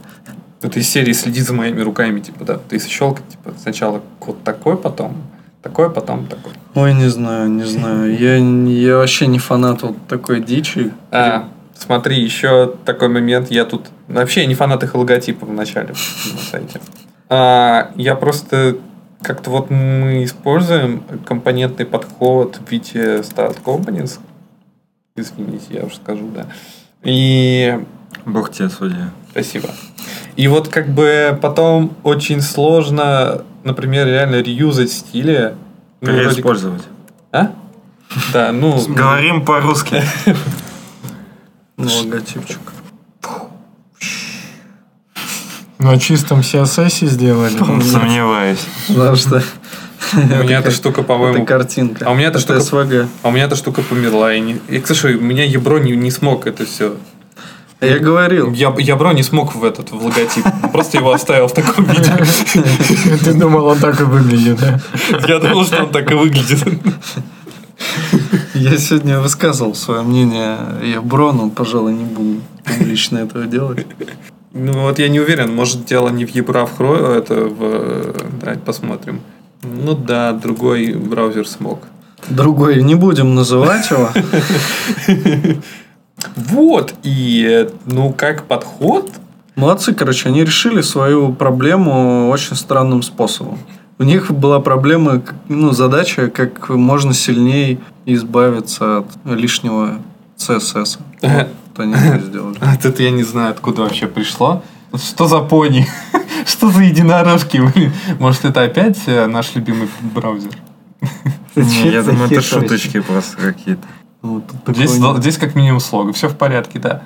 Это из серии следи за моими руками, типа, да. Ты щелкать, типа, сначала код такой, потом такой, потом такой. Ой, не знаю, не знаю. Я, я вообще не фанат вот такой дичи. А, смотри, еще такой момент. Я тут... Вообще я не фанат их логотипа в начале на сайте. А, я просто... Как-то вот мы используем компонентный подход в виде Start Components. Извините, я уже скажу, да. И... Бог тебе судья. Спасибо. И вот как бы потом очень сложно, например, реально реюзать стили. Ну, Переиспользовать. А? Да, ну... [laughs] Говорим по-русски. [laughs] Ну, логотипчик. На чистом CSS сделали? Сомневаюсь. Потому что... У меня эта штука, по-моему... Это картинка. А у меня эта штука... А у меня эта штука померла. И, не... и слушай, у меня Ебро не, не смог это все Я говорил. Я, я бро не смог в этот в логотип. Просто его оставил в таком виде. Ты думал, он так и выглядит, да? Я думал, что он так и выглядит. Я сегодня высказывал свое мнение. Я бро, но, пожалуй, не буду публично этого делать. Ну вот я не уверен, может дело не в Ебро, а в Хро, это в... Давайте посмотрим. Ну да, другой браузер смог. Другой, не будем называть его. Вот, и ну как подход, Молодцы, короче, они решили свою проблему очень странным способом. У них была проблема, ну, задача, как можно сильнее избавиться от лишнего CSS. [laughs] Вот они это сделали. [laughs] Вот это я не знаю, откуда вообще пришло. Что за пони? [laughs] Что за единорожки? блин? Может, это опять э, наш любимый браузер? Не, я думаю, это шуточки просто какие-то. Вот тут Здесь, такое- здесь как минимум слога. Все в порядке, да.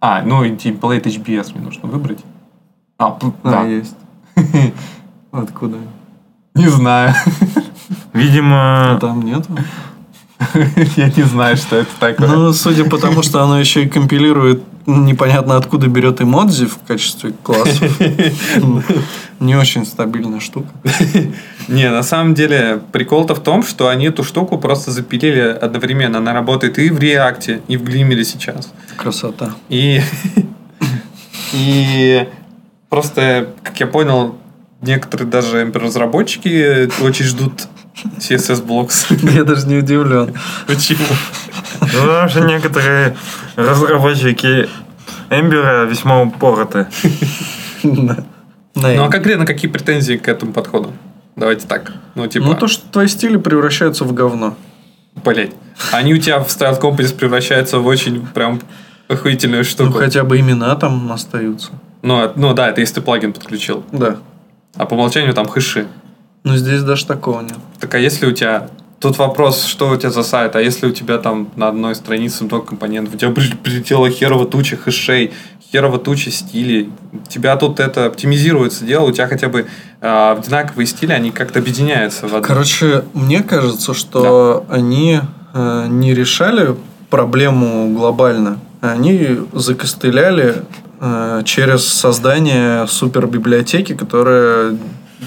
А, ну и template HBS мне нужно выбрать. А, А, да. есть. [laughs] Откуда? Не знаю. Видимо, Там нету. [laughs] Я не знаю, что это такое. Ну, судя по тому, что оно еще и компилирует непонятно откуда берет эмодзи в качестве классов. [laughs] Ну, Не очень стабильная штука. [laughs] Не, на самом деле, прикол-то в том, что они эту штуку просто запилили одновременно. Она работает и в React, и в Glimmer сейчас. Красота. И, и просто, как я понял, некоторые даже разработчики очень ждут CSS [laughs] Blocks. Я даже не удивлен. Почему? ну, потому что некоторые разработчики Эмбера весьма упороты. Ну а конкретно какие претензии к этому подходу? Давайте так. Ну, типа, Ну, то, что твои стили превращаются в говно. блять. Они у тебя в Style Compass превращаются в очень прям охуительную Ну, штуку. хотя бы имена там остаются. Ну, а- ну да, это если ты плагин подключил. Да. А по умолчанию там хэши. Но здесь даже такого нет. Так а если у тебя... Тут вопрос, что у тебя за сайт, а если у тебя там на одной странице много компонентов, у тебя при- прилетела херова туча хэшей, херова туча стилей, у тебя тут это оптимизируется дело, у тебя хотя бы а, одинаковые стили, они как-то объединяются в одну. Короче, мне кажется, что они э, не решали проблему глобально. Они закостыляли э, через создание супербиблиотеки, которая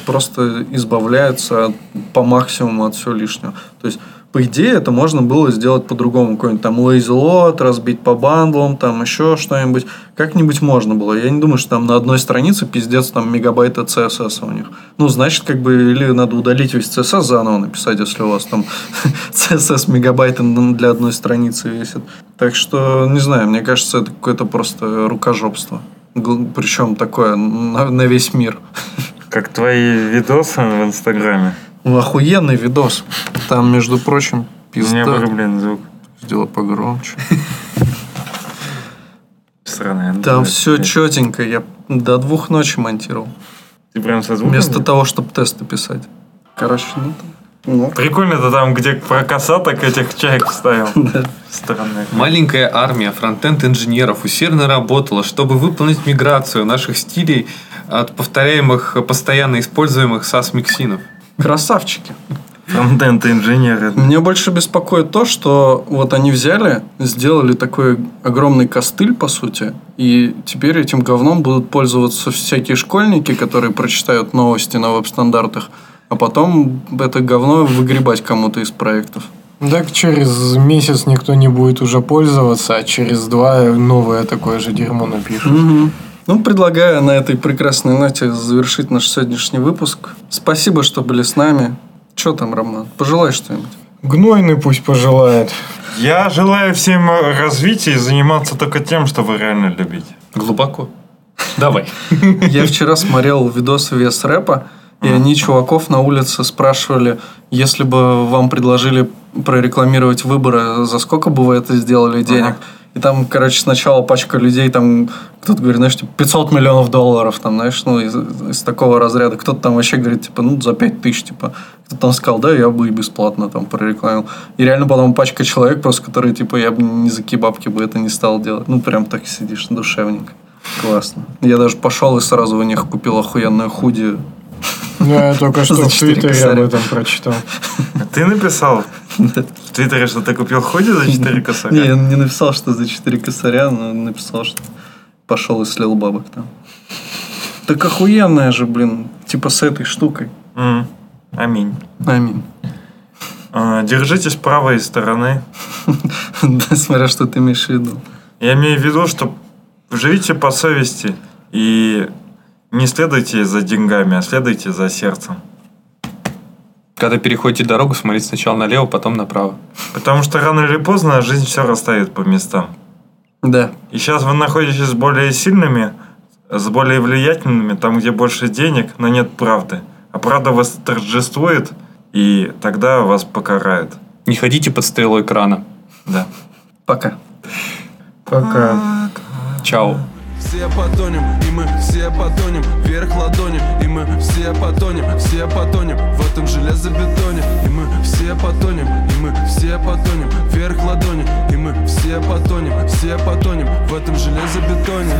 просто избавляется по максимуму от всего лишнего. То есть, по идее, это можно было сделать по-другому. Какой-нибудь там load, разбить по бандлам, там еще что-нибудь. Как-нибудь можно было. Я не думаю, что там на одной странице пиздец там мегабайта CSS у них. Ну, значит, как бы, или надо удалить весь CSS заново написать, если у вас там [laughs] CSS мегабайты на- для одной страницы весит. Так что, не знаю, мне кажется, это какое-то просто рукожопство. Причем такое на, на весь мир. [laughs] Как твои видосы в Инстаграме. Ну, охуенный видос. Там, между прочим, У меня пизда. вырублен звук. Сделай погромче. Странно. я Там все четенько. Я до двух ночи монтировал. Ты прям со звуком? Вместо того, чтобы тесты писать. Короче, ну там. Ну, Прикольно, ты там, где про косаток этих чаек вставил. [laughs] Странно. Маленькая армия фронтенд-инженеров усердно работала, чтобы выполнить миграцию наших стилей от повторяемых, постоянно используемых SAS-миксинов. красавчики. Фронтенд инженеры. Меня больше беспокоит то, что вот они взяли, сделали такой огромный костыль, по сути, и теперь этим говном будут пользоваться всякие школьники, которые прочитают новости на веб-стандартах, а потом это говно выгребать кому-то из проектов. Так через месяц никто не будет уже пользоваться, а через два новое такое же дерьмо напишут. Ну, предлагаю на этой прекрасной ноте завершить наш сегодняшний выпуск. Спасибо, что были с нами. Че там, Роман? Пожелай что-нибудь. Гнойный пусть пожелает. Я желаю всем развития и заниматься только тем, что вы реально любите. Глубоко. Давай. [laughs] Я вчера смотрел видосы вес рэпа, и они чуваков на улице спрашивали, если бы вам предложили прорекламировать выборы, за сколько бы вы это сделали денег? И там, короче, сначала пачка людей, там, кто-то говорит, знаешь, типа, 500 миллионов долларов, там, знаешь, ну, из, из такого разряда. Кто-то там вообще говорит, типа, ну, за 5 тысяч, типа. Кто-то там сказал, да, я бы и бесплатно там прорекламировал. И реально потом пачка человек просто, которые, типа, я бы ни за какие бабки бы это не стал делать. Ну, прям так сидишь, душевненько. Классно. Я даже пошел и сразу у них купил охуенную худи. Ну, я только что в Твиттере об этом прочитал. Ты написал в Твиттере, что ты купил худи за 4 Не, косаря? я не написал, что за 4 косаря, но написал, что пошел и слил бабок там. Так охуенная же, блин, типа с этой штукой. Аминь. Аминь. А, Держитесь правой стороны. [laughs] Да, смотря что ты имеешь в виду. Я имею в виду, что живите по совести и не следуйте за деньгами, а следуйте за сердцем. Когда переходите дорогу, смотрите сначала налево, потом направо. Потому что рано или поздно жизнь все расставит по местам. Да. И сейчас вы находитесь с более сильными, с более влиятельными, там, где больше денег, но нет правды. А правда восторжествует, и тогда вас покарают. Не ходите под стрелой крана. Да. Пока. Пока. Чао. Все потонем, и мы все потонем. Вверх ладони, и мы все потонем Все потонем в этом железобетоне. И мы все потонем, и мы все потонем. Вверх ладони, и мы все потонем Все потонем в этом железобетоне